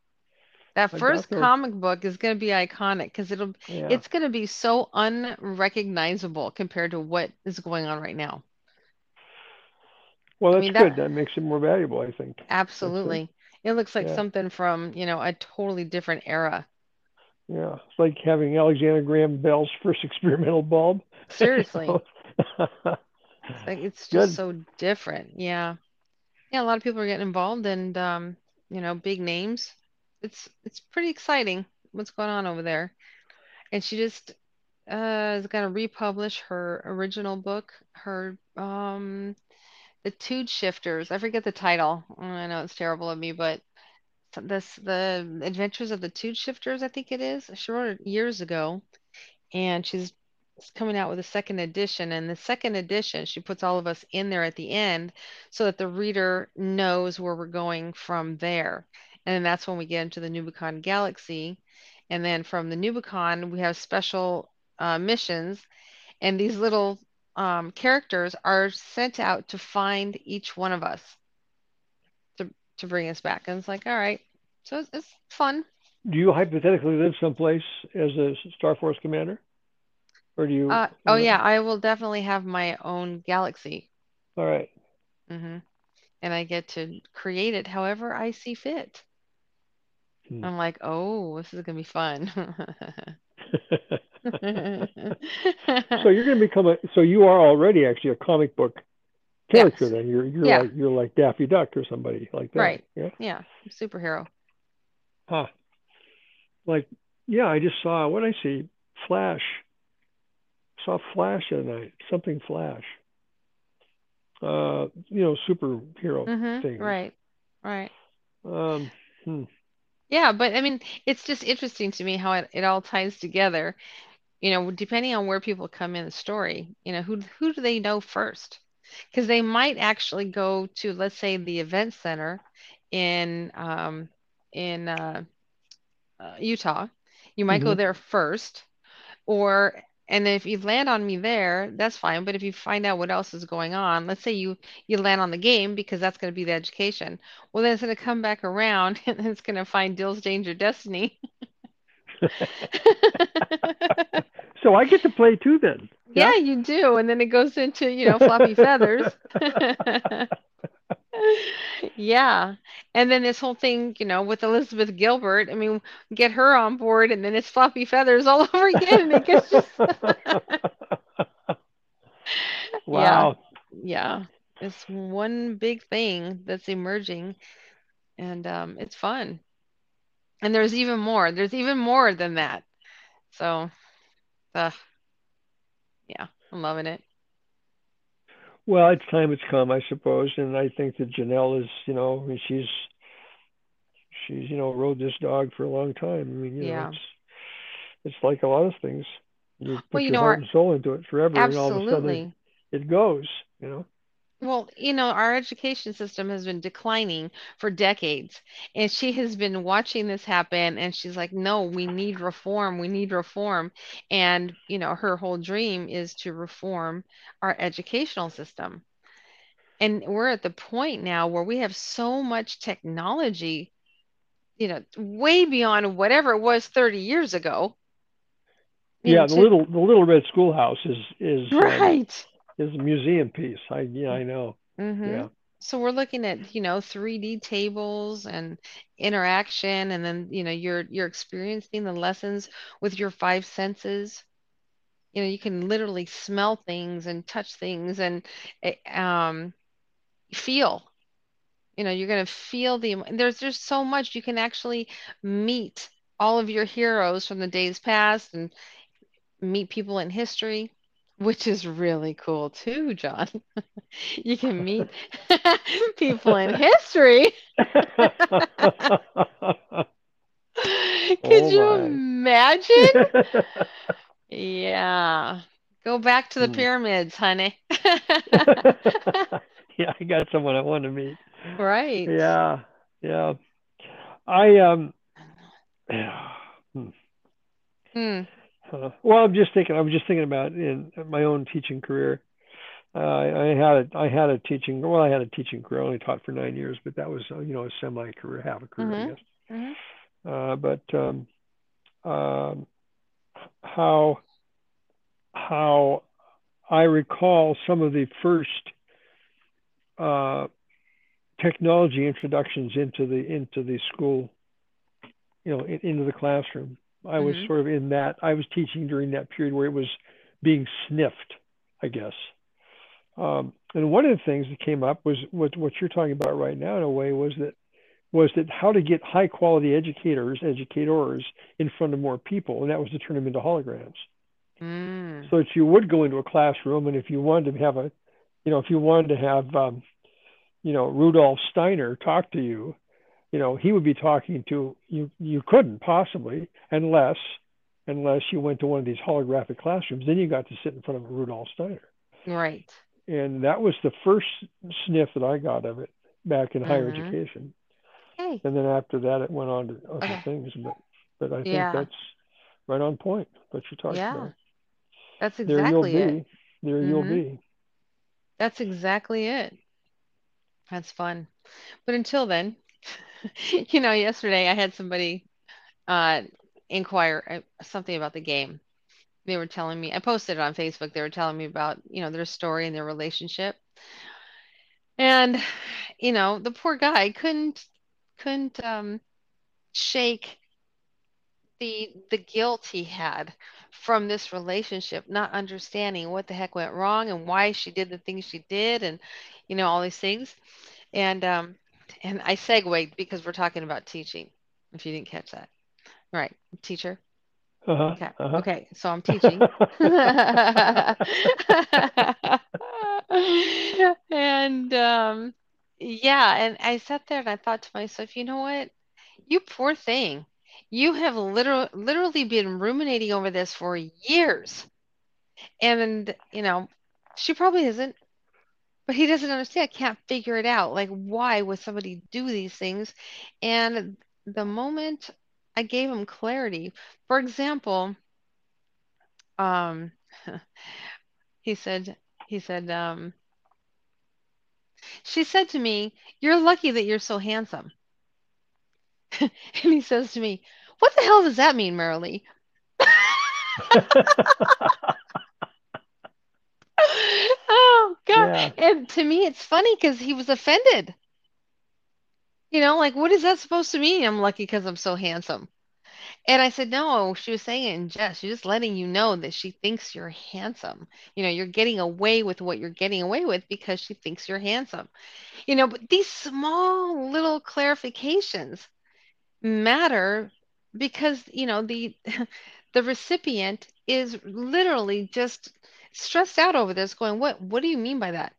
That I first comic book is going to be iconic because it'll Yeah. it's going to be so unrecognizable compared to what is going on right now. well, I that's mean, that- good. That makes it more valuable, I think. Absolutely. It looks like Yeah. something from, you know, a totally different era. Yeah. It's like having Alexander Graham Bell's first experimental bulb. Seriously. *laughs* It's like it's Good. just so different. Yeah. Yeah, a lot of people are getting involved and um, you know, big names. It's it's pretty exciting what's going on over there. And she just uh is gonna republish her original book, her um The Tude Shifters. I forget the title. I know it's terrible of me, but this the Adventures of the Tude Shifters, I think it is. She wrote it years ago, and she's coming out with a second edition. And the second edition, she puts all of us in there at the end so that the reader knows where we're going from there. And that's when we get into the Nubicon Galaxy. And then from the Nubicon, we have special uh, missions, and these little um, characters are sent out to find each one of us to bring us back. And it's like, all right, so it's, it's fun. do you hypothetically live someplace as a Star Force commander, or do you? Uh, oh yeah, I will definitely have my own galaxy. All right. hmm And I get to create it however I see fit. Hmm. I'm like, oh, this is gonna be fun. *laughs* so you're going to become a. So you are already actually a comic book character. Yes. Then you're you're Yeah. like you're like Daffy Duck or somebody like that. Right. Yeah. Yeah. Superhero. Huh. Like yeah, I just saw what I see Flash. Saw Flash at night. Something Flash. Uh, you know, superhero hmm things. Right. Right. Um. Hmm. Yeah, but I mean, it's just interesting to me how it, it all ties together. You know, depending on where people come in the story, you know, who who do they know first? Because they might actually go to, let's say, the event center in um in uh, uh, Utah. You might go hmm there first, or and if you land on me there, that's fine. But if you find out what else is going on, let's say you you land on the game because that's going to be the education. Well, then it's going to come back around *laughs* and it's going to find Dill's Danger Destiny. *laughs* *laughs* so I get to play too then. Yeah. Yeah, you do. And then it goes into, you know, floppy *laughs* feathers. *laughs* Yeah. And then this whole thing, you know, with Elizabeth Gilbert, I mean, get her on board and then it's floppy feathers all *laughs* over again. And it gets just, yeah, wow. yeah. It's one big thing that's emerging and um, it's fun. And there's even more. There's even more than that. So, uh, yeah, I'm loving it. Well, it's time it's come, I suppose, and I think that Janelle is, you know, she's she's, you know, rode this dog for a long time. I mean, you know, it's it's like a lot of things. You Well, put you your know, heart our, and soul into it forever, and all of a sudden it goes, you know. Well, you know, our education system has been declining for decades, and she has been watching this happen, and she's like, no, we need reform. We need reform. And, you know, her whole dream is to reform our educational system. And we're at the point now where we have so much technology, you know, way beyond whatever it was 30 years ago. Yeah, the little the little red schoolhouse is is um right. Is a museum piece. I yeah, I know. hmm Yeah. So we're looking at, you know, 3D tables and interaction, and then, you know, you're you're experiencing the lessons with your five senses. You know, you can literally smell things and touch things and eh, um, feel. You know, you're gonna feel the. There's just so much you can actually meet all of your heroes from the days past and meet people in history, which is really cool too, John. *laughs* You can meet *laughs* *laughs* people in history. Could oh you imagine? Yeah. Go back to the Hmm. pyramids, honey. yeah, I got someone I want to meet. Right. Yeah, yeah. I um. *sighs* hmm. Hmm. Uh, well, I'm just thinking. I was just thinking about in my own teaching career. Uh, I, I had a I had a teaching. Well, I had a teaching career. I only taught for nine years, but that was uh, you know a semi career, half a career, I hmm guess. hmm Uh, but um, um, how how I recall some of the first uh, technology introductions into the into the school, you know, in, into the classroom. I was hmm sort of in that. I was teaching during that period where it was being sniffed, I guess. Um, and one of the things that came up was what what you're talking about right now in a way was that was that how to get high quality educators, educators in front of more people, and that was to turn them into holograms. Mm. So that you would go into a classroom, and if you wanted to have a, you know, if you wanted to have, um, you know, Rudolf Steiner talk to you, you know, he would be talking to you. You couldn't possibly unless unless you went to one of these holographic classrooms. Then you got to sit in front of a Rudolf Steiner, Right. and that was the first sniff that I got of it back in higher hmm education. Hey. And then after that, it went on to other Okay. things. But but I think Yeah. that's right on point. What you're talking Yeah. about. That's There you'll it. be. There you'll hmm be. That's exactly it. That's fun. But until then, *laughs* you know, yesterday I had somebody uh, inquire uh, something about the game. They were telling me, I posted it on Facebook. They were telling me about, you know, their story and their relationship. And, you know, the poor guy couldn't couldn't um shake the the guilt he had from this relationship, not understanding what the heck went wrong and why she did the things she did and you know all these things. And um and I segued because we're talking about teaching, if you didn't catch that. Right, teacher. Uh-huh. Okay. Uh-huh. Okay, so I'm teaching. *laughs* And um yeah, and I sat there and I thought to myself, you know what? You poor thing. You have literal, literally been ruminating over this for years. And, you know, she probably isn't, but he doesn't understand, can't figure it out. Like, why would somebody do these things? And the moment I gave him clarity, for example, um, *laughs* he said, he said, um, she said to me, You're lucky that you're so handsome. *laughs* And he says to me, What the hell does that mean, Merrilee? *laughs* God. Yeah. And to me, it's funny because he was offended. You know, like, what is that supposed to mean? I'm lucky because I'm so handsome. And I said, no, she was saying it in jest. She's just letting you know that she thinks you're handsome. You know, you're getting away with what you're getting away with because she thinks you're handsome. You know, but these small little clarifications matter because, you know, the *laughs* the recipient is literally just stressed out over this, going, What what do you mean by that?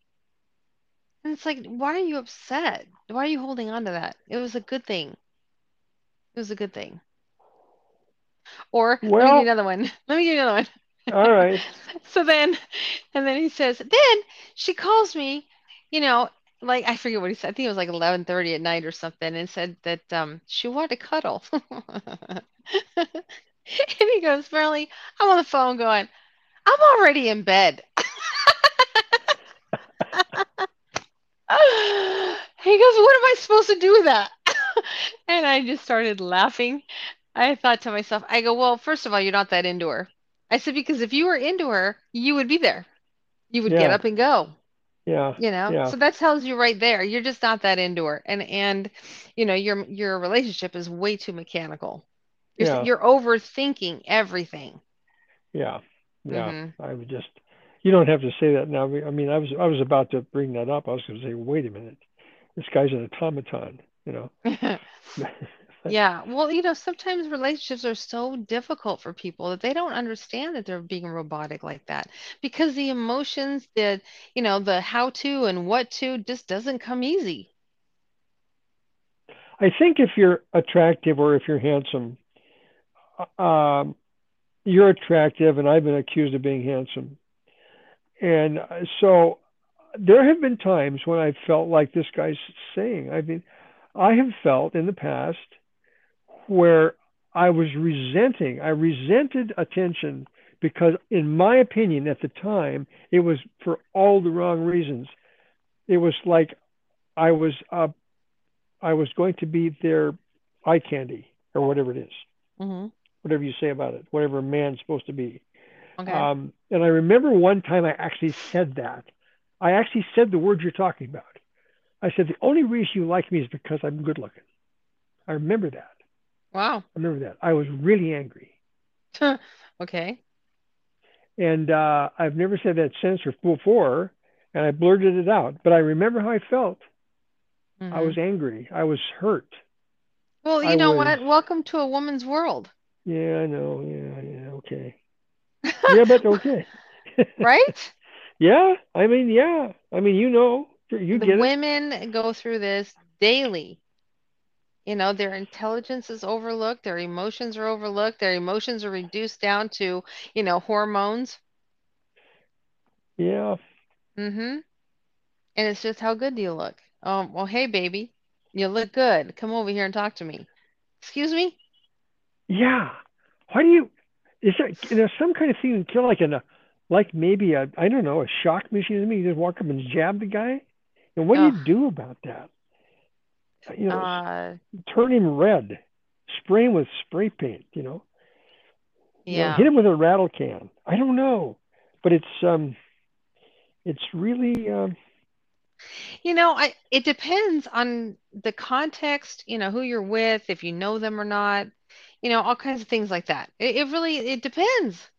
And it's like, why are you upset? Why are you holding on to that? It was a good thing. It was a good thing. Or let me another one. *laughs* Let me give you another one. all right. *laughs* So then, and then he says, then she calls me, you know, like I forget what he said. I think it was like 11:30 at night or something, and said that um she wanted to cuddle. *laughs* And he goes, Marley, I'm on the phone going, I'm already in bed. *laughs* He goes, What am I supposed to do with that? *laughs* And I just started laughing. I thought to myself, I go, Well, first of all, you're not that into her. I said, Because if you were into her, you would be there. You would get up and go, Yeah. you know? Yeah. So that tells you right there, you're just not that into her. And and you know, your your relationship is way too mechanical. You're Yeah. you're overthinking everything. Yeah. Yeah. hmm I would just you don't have to say that now. I mean, I was I was about to bring that up. I was going to say, wait a minute, this guy's an automaton, you know. *laughs* Yeah, well, you know, sometimes relationships are so difficult for people that they don't understand that they're being robotic like that because the emotions, that, you know, the how to and what to just doesn't come easy. I think if you're attractive or if you're handsome, uh, um, you're attractive, and I've been accused of being handsome. And so there have been times when I felt like this guy's saying. I mean, I have felt in the past where I was resenting, I resented attention because, in my opinion, at the time, it was for all the wrong reasons. It was like I was, uh, I was going to be their eye candy or whatever it is, hmm whatever you say about it, whatever a man's supposed to be. Okay. Um, and I remember one time I actually said that. I actually said the words you're talking about. I said, the only reason you like me is because I'm good looking. I remember that. Wow. I remember that. I was really angry. *laughs* Okay. And uh, I've never said that since or before. And I blurted it out. But I remember how I felt. I hmm was angry. I was hurt. Well, I you know was, what? Welcome to a woman's world, yeah, I know. Yeah, yeah, okay. *laughs* Yeah, but okay. *laughs* right? yeah, I mean, yeah. I mean, you know, you The get it. women go through this daily. You know, their intelligence is overlooked, their emotions are overlooked, their emotions are reduced down to, you know, hormones. Yeah, Mm-hmm. And it's just how good do you look? Um, well, hey, baby, you look good. Come over here and talk to me. Excuse me? Yeah. Why do you? Is there, is there some kind of thing you can kill like in a, like maybe a, I don't know, a shock machine? or something? You just walk up and jab the guy. And what do you do about that? You know, uh, turn him red. spray him with spray paint. You know, you know, Yeah. hit him with a rattle can. I don't know, but it's um, it's really um, You know, I it depends on the context, you know, who you're with, if you know them or not, you know, all kinds of things like that. It, it really it depends.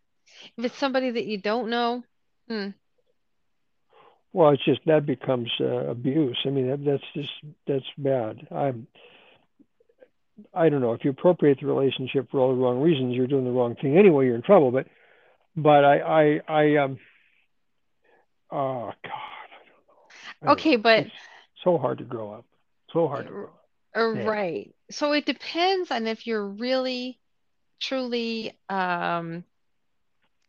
If it's somebody that you don't know, hmm, well, it's just that becomes uh, abuse. I mean, that, that's just that's bad. I'm I don't know if you appropriate the relationship for all the wrong reasons, you're doing the wrong thing anyway. You're in trouble. But but I I I um oh God, I don't know okay, know. but It's so hard to grow up. So hard to grow up. Right. So it depends on if you're really truly um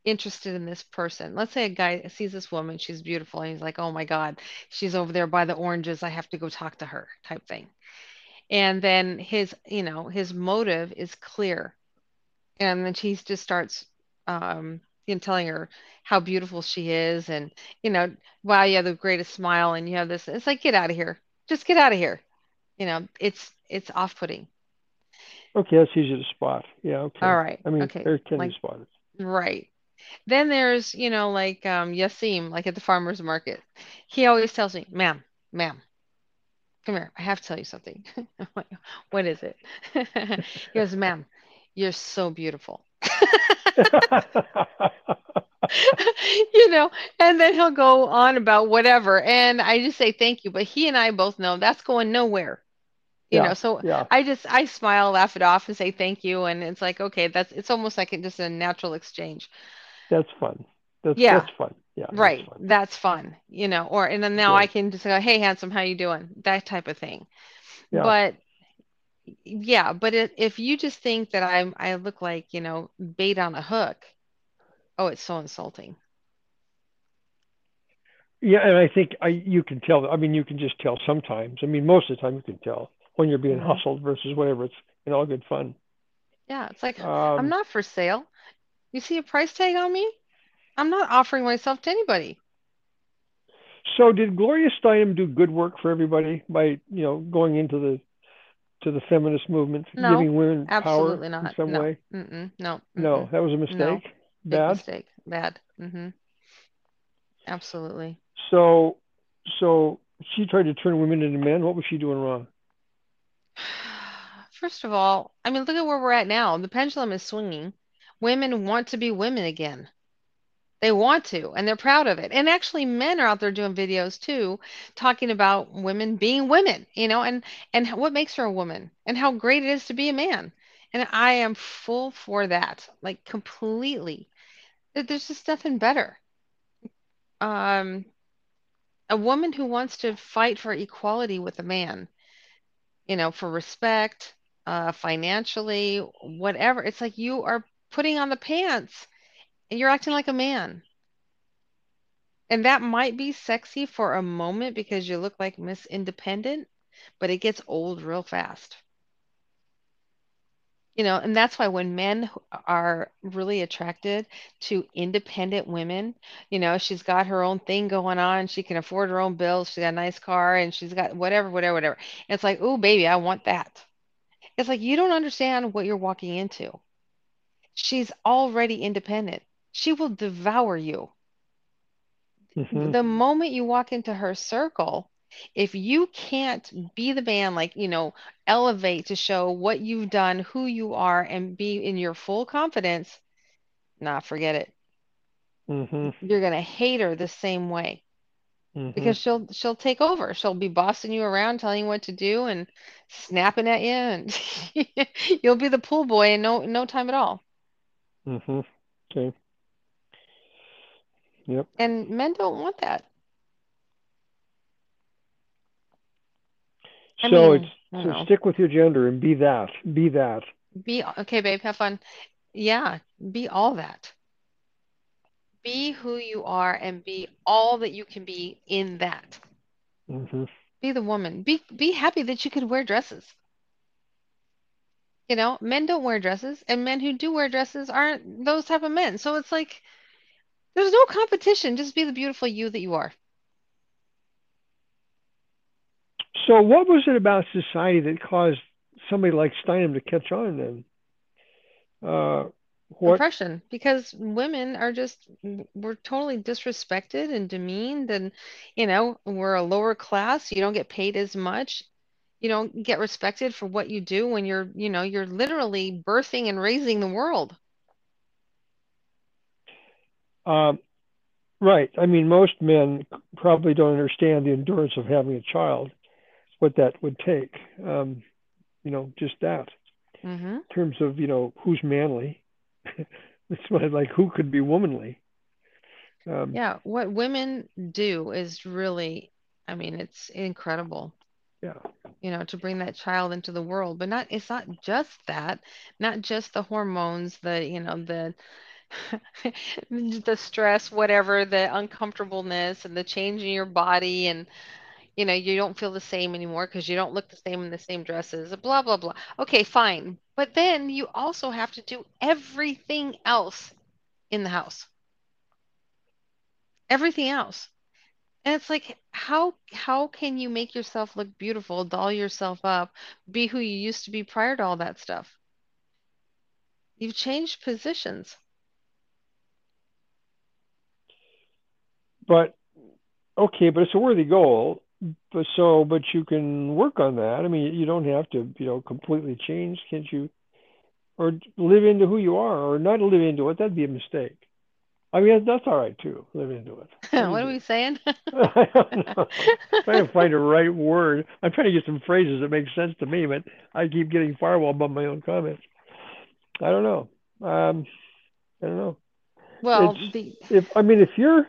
interested in this person. Let's say a guy sees this woman, she's beautiful, and he's like, "Oh my God, she's over there by the oranges. I have to go talk to her," type thing. And then his, you know, his motive is clear. And then she just starts um you know, telling her how beautiful she is and, you know, wow, you have the greatest smile and you have this. It's like, get out of here. Just get out of here. You know, it's it's off-putting. Okay, that's easy to spot. Yeah. Okay. All right. I mean, Okay. there can be spotted. right. Then there's, you know, like um Yasim, like at the farmer's market. He always tells me, ma'am, ma'am, come here. I have to tell you something. *laughs* Like, What is it? *laughs* He goes, ma'am, you're so beautiful. *laughs* You know, and then he'll go on about whatever. And I just say thank you. But he and I both know that's going nowhere. You yeah. know, so Yeah. I just I smile, laugh it off, and say thank you. And it's like, okay, that's it's almost like it just a natural exchange. That's fun. That's Yeah, that's fun. Yeah, that's right. fun. That's fun, you know. Or and then now I can just go, hey, handsome, how you doing? That type of thing. Yeah. But yeah, but it, if you just think that I'm I look like, you know, bait on a hook, oh, it's so insulting. Yeah, and I think I you can tell. I mean, you can just tell sometimes. I mean, most of the time you can tell when you're being hmm hustled versus whatever. It's in all good fun. Yeah, it's like I'm Um, not for sale. You see a price tag on me? I'm not offering myself to anybody. so did Gloria Steinem do good work for everybody by, you know, going into the to the feminist movement, No, giving women power absolutely in some No. way? Mm-mm. No. No, Mm-mm. that was a No. mistake. Big Bad. mistake. Bad. hmm Absolutely. So, so she tried to turn women into men. What was she doing wrong? First of all, I mean, look at where we're at now. The pendulum is swinging. Women want to be women again. They want to, and they're proud of it. And actually, men are out there doing videos too, talking about women being women, you know, and and what makes her a woman, and how great it is to be a man. And I am full for that, like completely. There's just nothing better. Um, a woman who wants to fight for equality with a man, you know, for respect, uh, financially, whatever. It's like you are putting on the pants and you're acting like a man. And that might be sexy for a moment because you look like Miss Independent, but it gets old real fast. You know, and that's why when men are really attracted to independent women, you know, she's got her own thing going on, she can afford her own bills, she's got a nice car, and she's got whatever, whatever, whatever. And it's like, oh, baby, I want that. It's like you don't understand what you're walking into. She's already independent. She will devour you. hmm the moment you walk into her circle, if you can't be the man, like, you know, elevate to show what you've done, who you are, and be in your full confidence, nah, forget it. hmm You're gonna hate her the same way hmm because she'll she'll take over. She'll be bossing you around, telling you what to do, and snapping at you, and *laughs* you'll be the pool boy in no no time at all. mm-hmm. Okay. Yep. And men don't want that. I So it's mean, I so know. stick with your gender and be that. Be that. Be okay, babe, have fun. Yeah, be all that. Be who you are and be all that you can be in that. hmm Be the woman. Be be happy that you could wear dresses. You know, men don't wear dresses, and men who do wear dresses aren't those type of men. So it's like there's no competition. Just be the beautiful you that you are. So what was it about society that caused somebody like Steinem to catch on then? Uh, what? Oppression, because women are just we're totally disrespected and demeaned, and you know we're a lower class. You don't get paid as much. You don't get respected for what you do when you're you know you're literally birthing and raising the world. Um, right. I mean, most men probably don't understand the endurance of having a child, what that would take. Um, you know, just that. hmm In terms of you know who's manly, *laughs* it's like who could be womanly. Um, Yeah, what women do is really, I mean, it's incredible. yeah. you know, to bring that child into the world. But not, it's not just that, not just the hormones, the, you know, the *laughs* the stress, whatever, the uncomfortableness and the change in your body and you know, you don't feel the same anymore because you don't look the same in the same dresses, blah blah blah. Okay, fine. But then you also have to do everything else in the house. Everything else. And it's like, how how can you make yourself look beautiful, doll yourself up, be who you used to be prior to all that stuff? You've changed positions. But okay, but it's a worthy goal. But so, but you can work on that. I mean, you don't have to, you know, completely change. Can't you? Or live into who you are, or not live into it. That'd be a mistake. I mean, that's all right too. Live into it. *laughs* What do you What are we saying? I don't know. I'm trying to find the right word. I'm trying to get some phrases that make sense to me, but I keep getting firewall above my own comments. I don't know. Um, I don't know. Well, the if I mean if you're,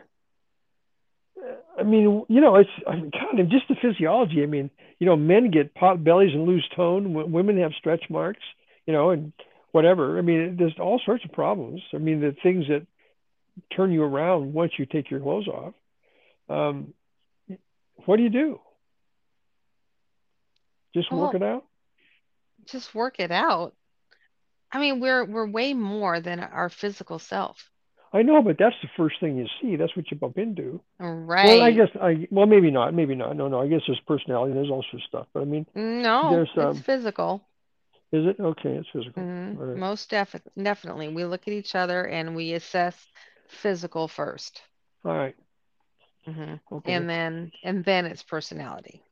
I mean you know it's I mean God just the physiology. I mean you know men get pot bellies and lose tone. W- women have stretch marks. You know and whatever. I mean there's all sorts of problems. I mean the things that turn you around once you take your clothes off. Um, what do you do? Just work it out? just work it out. I mean, we're we're way more than our physical self. I know, but that's the first thing you see. That's what you bump into. Right. Well, I guess I well maybe not, maybe not. No, no. I guess there's personality. There's all sorts of stuff. But I mean, No, there's it's um. physical. Is it okay? It's physical. hmm All right. Most def definitely. We look at each other and we assess physical first. All right. hmm Okay. And then and then it's personality.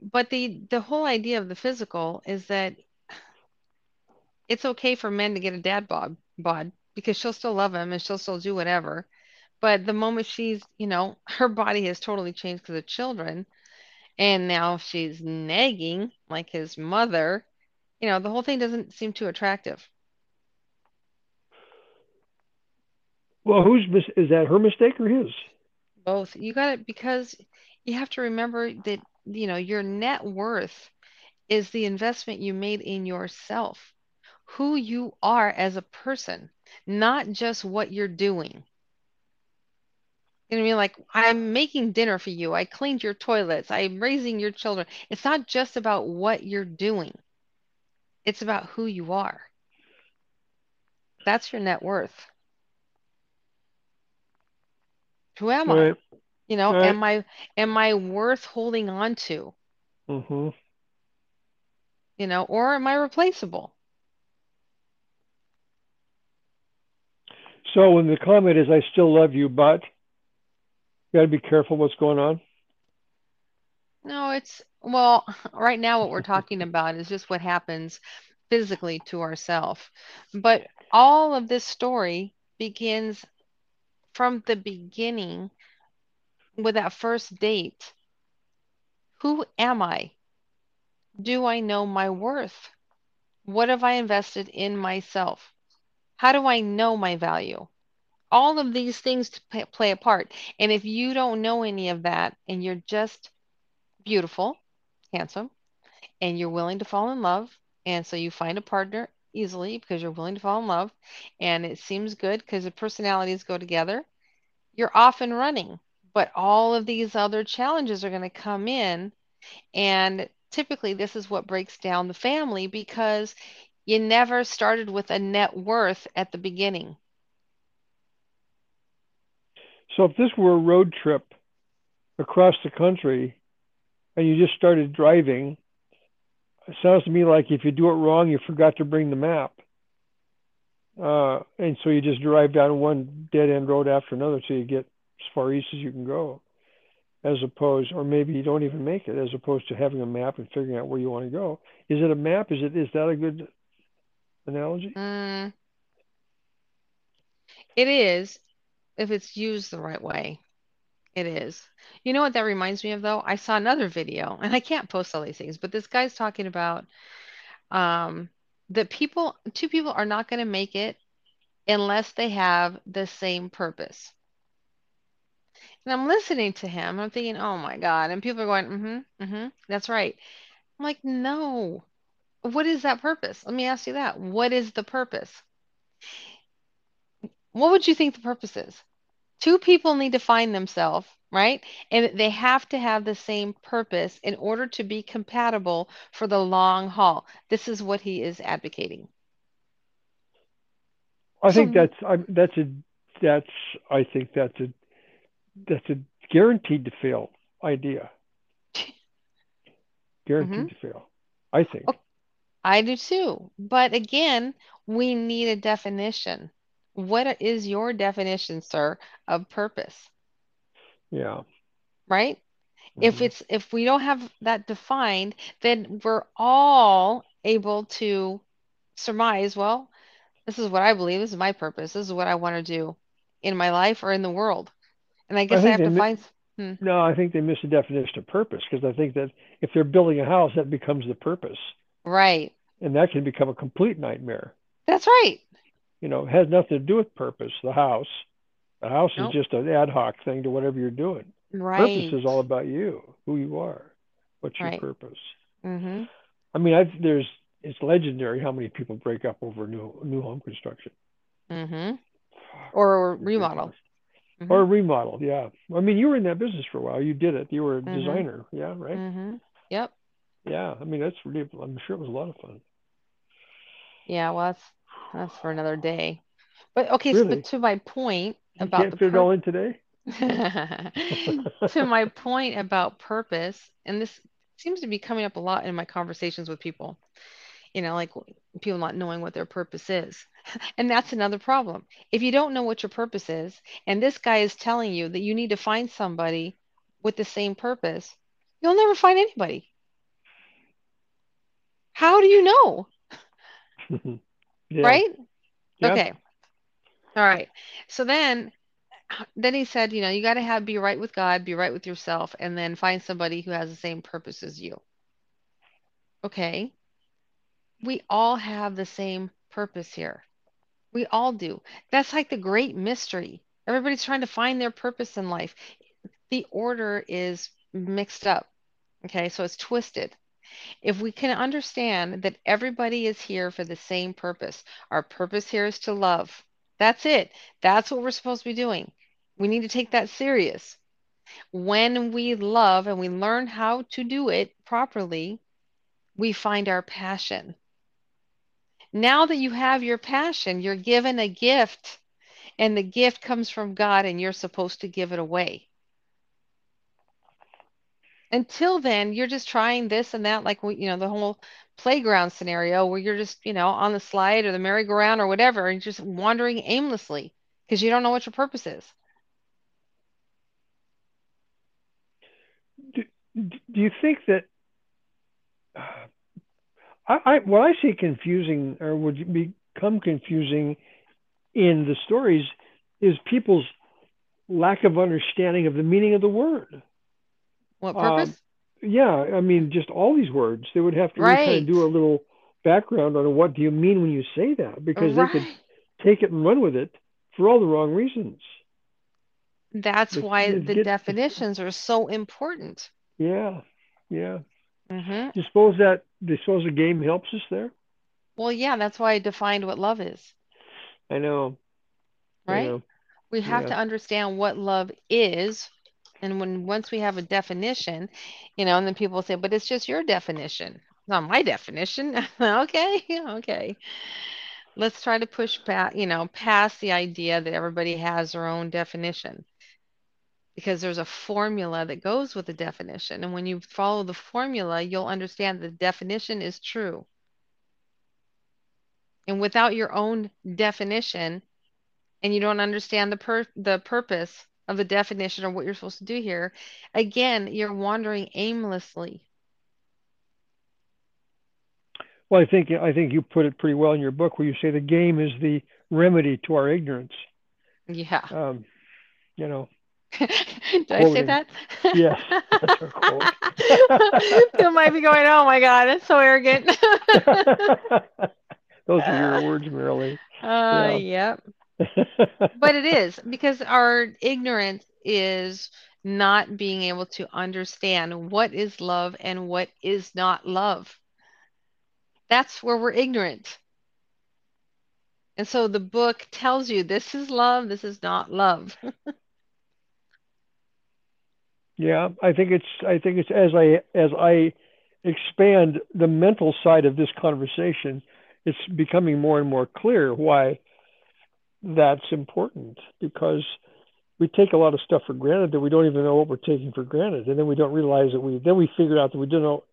But the the whole idea of the physical is that it's okay for men to get a dad bod bod because she'll still love him and she'll still do whatever. But the moment she's, you know, *laughs* her body has totally changed because of children, and now she's nagging like his mother, you know, the whole thing doesn't seem too attractive. Well, who's mis- is that her mistake or his? Both. You got it because you have to remember that, you know, your net worth is the investment you made in yourself, who you are as a person, not just what you're doing. You know I mean? Like, I'm making dinner for you. I cleaned your toilets. I'm raising your children. It's not just about what you're doing, it's about who you are. That's your net worth. Who am All I? You know, right. am I am I worth holding on to? Mm-hmm. You know, or am I replaceable? So when the comment is, "I still love you," but you got to be careful what's going on. No, it's well, right now what we're talking about is just what happens physically to ourselves. But all of this story begins from the beginning with that first date. Who am I? Do I know my worth? What have I invested in myself? How do I know my value? All of these things play a part. And if you don't know any of that and you're just beautiful, handsome, and you're willing to fall in love, and so you find a partner easily because you're willing to fall in love, and it seems good because the personalities go together, you're off and running. But all of these other challenges are going to come in And typically, this is what breaks down the family because you never started with a net worth at the beginning. So if this were a road trip across the country and you just started driving it sounds to me like if you do it wrong, you forgot to bring the map. Uh, and so you just drive down one dead end road after another till you get as far east as you can go, as opposed, or maybe you don't even make it, as opposed to having a map and figuring out where you want to go. Is it a map? Is it is that a good analogy? Mm, it is if it's used the right way. It is. You know what that reminds me of though? I saw another video, and I can't post all these things, but this guy's talking about um, that people, two people are not going to make it unless they have the same purpose. And I'm listening to him. I'm thinking, oh my God. And people are going, mm-hmm, mm-hmm, that's right. I'm like, no. What is that purpose? Let me ask you that. What is the purpose? What would you think the purpose is? Two people need to find themselves, right? And they have to have the same purpose in order to be compatible for the long haul. This is what he is advocating. I So, think that's I, that's a that's I think that's a that's a guaranteed to fail idea. *laughs* Guaranteed mm-hmm. to fail. I think. Oh, I do too. But again, we need a definition. What is your definition, sir, of purpose, Yeah. right? If hmm it's if we don't have that defined, then we're all able to surmise, well, this is what I believe, this is my purpose, this is what I want to do in my life or in the world. And I I guess I think have to mi- find, hmm, no, I think they miss the definition of purpose because I think that if they're building a house, that becomes the purpose, right. and that can become a complete nightmare. That's right. You know, it has nothing to do with purpose. The house, the house is just an ad hoc thing to whatever you're doing. Right. Purpose is all about you, who you are, what's your Right. purpose. Mm-hmm. I mean, I've, there's it's legendary how many people break up over new new home construction. Mm-hmm. Or remodel. Mm-hmm. Or remodel, yeah. I mean, you were in that business for a while. You did it. You were a Mm-hmm. designer, yeah, right? Mm-hmm. Yep. Yeah. I mean, that's really. I'm sure it was a lot of fun. Yeah, well, that's that's for another day. But okay, s- but to my point you about can't the fit it all in today. *laughs* to my point about purpose, and this seems to be coming up a lot in my conversations with people, you know, like people not knowing what their purpose is. *laughs* And that's another problem. If you don't know what your purpose is, and this guy is telling you that you need to find somebody with the same purpose, you'll never find anybody. How do you know? *laughs* yeah. Right? Yeah. Okay. All right. So then then he said, you know, you got to have be right with God, be right with yourself, and then find somebody who has the same purpose as you. Okay. We all have the same purpose here. We all do. That's like the great mystery. Everybody's trying to find their purpose in life. The order is mixed up. Okay. So it's twisted. If we can understand that everybody is here for the same purpose, our purpose here is to love. That's it. That's what we're supposed to be doing. We need to take that serious. When we love and we learn how to do it properly, we find our passion. Now that you have your passion, you're given a gift, and the gift comes from God, and you're supposed to give it away. Until then, you're just trying this and that, like you know, the whole playground scenario where you're just, you know, on the slide or the merry-go-round or whatever, and just wandering aimlessly because you don't know what your purpose is. Do, do you think that I, I what I see confusing or would become confusing in the stories is people's lack of understanding of the meaning of the word. What Um, purpose? yeah, I mean, just all these words. They would have to really kind of do a little background on what do you mean when you say that, because they could take it and run with it for all the wrong reasons. That's They, why the get, definitions are so important. yeah, yeah. hmm Do you suppose that? Do you suppose the game helps us there? Well, yeah, that's why I defined what love is, I know, I right? know. We have Yeah. to understand what love is. And when once we have a definition, you know, and then people say, but it's just your definition, not my definition. *laughs* Okay, okay. Let's try to push back, you know, past the idea that everybody has their own definition. because there's a formula that goes with the definition. And when you follow the formula, you'll understand the definition is true. And without your own definition, and you don't understand the per the purpose of the definition or what you're supposed to do here, again, you're wandering aimlessly. Well, I think I think you put it pretty well in your book, where you say the game is the remedy to our ignorance. Yeah. Um, you know, *laughs* Did I say that? Yes, that's a quote. *laughs* People might be going, "Oh my God, that's so arrogant." *laughs* Those are your words, Merrilee. Uh, yep. But *laughs* it is because our ignorance is not being able to understand what is love and what is not love. That's where we're ignorant. And so the book tells you this is love, this is not love. *laughs* yeah, I think it's I think it's as I as I expand the mental side of this conversation, it's becoming more and more clear why that's important because we take a lot of stuff for granted that we don't even know what we're taking for granted, and then we don't realize that we then we figure out that we don't know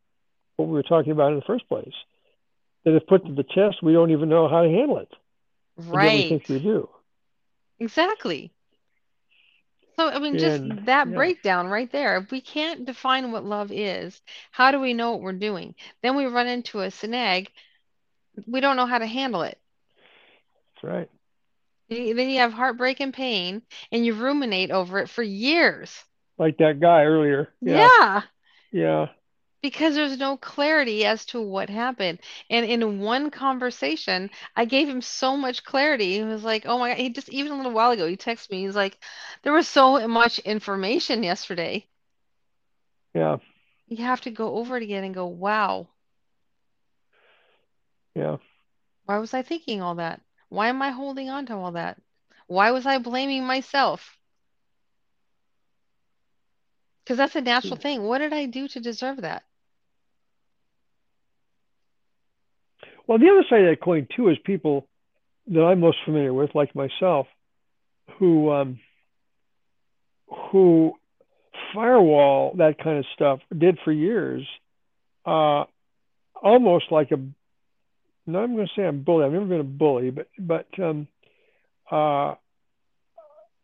what we were talking about in the first place. That if put to the test, we don't even know how to handle it. Yet we think we do. Exactly. So, I mean, just And that yeah, breakdown right there. If we can't define what love is, how do we know what we're doing? Then we run into a snag. We don't know how to handle it. that's right. Then you have heartbreak and pain, and you ruminate over it for years. Like that guy earlier. Yeah, Yeah, yeah, because there's no clarity as to what happened. And in one conversation, I gave him so much clarity. He was like, "Oh my God!" He just even a little while ago, he texted me. He's like, "There was so much information yesterday. yeah, You have to go over it again and go, wow, yeah. why was I thinking all that? Why am I holding on to all that? Why was I blaming myself?" Because that's a natural thing. What did I do to deserve that? Well, the other side of that coin too is people that I'm most familiar with, like myself, who um, who firewall that kind of stuff did for years, uh, almost like a. No, I'm going to say I'm bully. I've never been a bully, but but um, uh,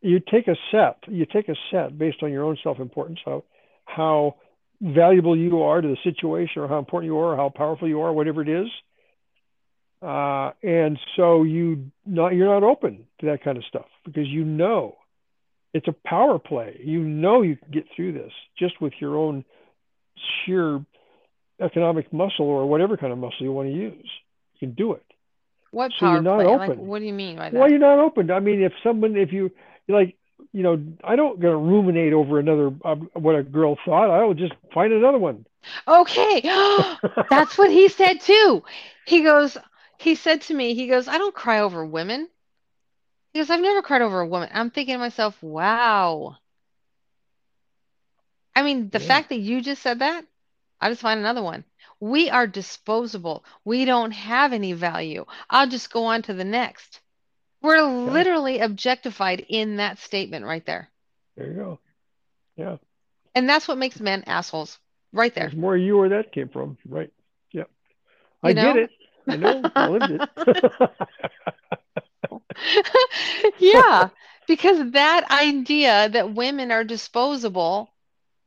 you take a set. You take a set based on your own self-importance, how how valuable you are to the situation, or how important you are, or how powerful you are, whatever it is. Uh, and so you not you're not open to that kind of stuff because you know it's a power play. You know you can get through this just with your own sheer economic muscle or whatever kind of muscle you want to use. You can do it. What So you're power not play? Like, open. what do you mean by Well, that? you're not open. I mean, if someone, if you like, you know, I don't gonna ruminate over another uh, what a girl thought. I will just find another one. Okay. *gasps* That's what he said too. He goes, he said to me, he goes, I don't cry over women. He goes, I've never cried over a woman. I'm thinking to myself, wow. I mean, the yeah, fact that you just said that, I just find another one. We are disposable. We don't have any value. I'll just go on to the next. We're yeah. literally objectified in that statement right there. There you go. Yeah. And that's what makes men assholes right there. There's more you where that came from, right? Yeah. I You get it. I know. I lived it. *laughs* Yeah, because that idea that women are disposable,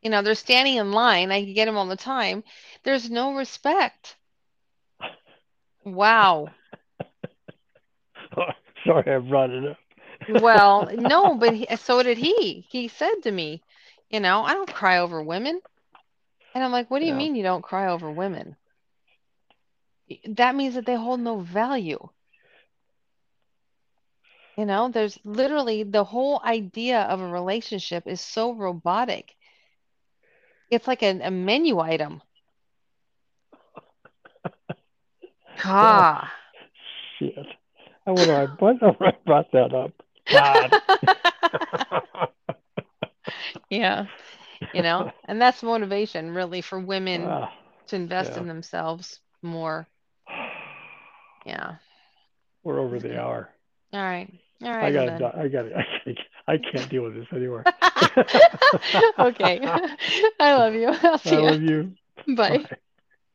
you know, they're standing in line, I get them all the time. There's no respect. Wow. *laughs* Sorry, I brought it up. Well, no, *laughs* but he, so did he. He said to me, you know, I don't cry over women. And I'm like, what do you yeah. mean you don't cry over women? That means that they hold no value. You know, there's literally the whole idea of a relationship is so robotic. It's like a, a menu item. *laughs* Ah. shit. I wonder I brought, I brought that up. God. *laughs* Yeah, you know, and that's motivation really for women Ah, to invest yeah. in themselves more. Yeah. We're over the hour. All right. All right. I gotta, I gotta, I I can't deal with this anymore. *laughs* okay. *laughs* I love you. I'll see I ya. love you. *laughs* Bye. Bye.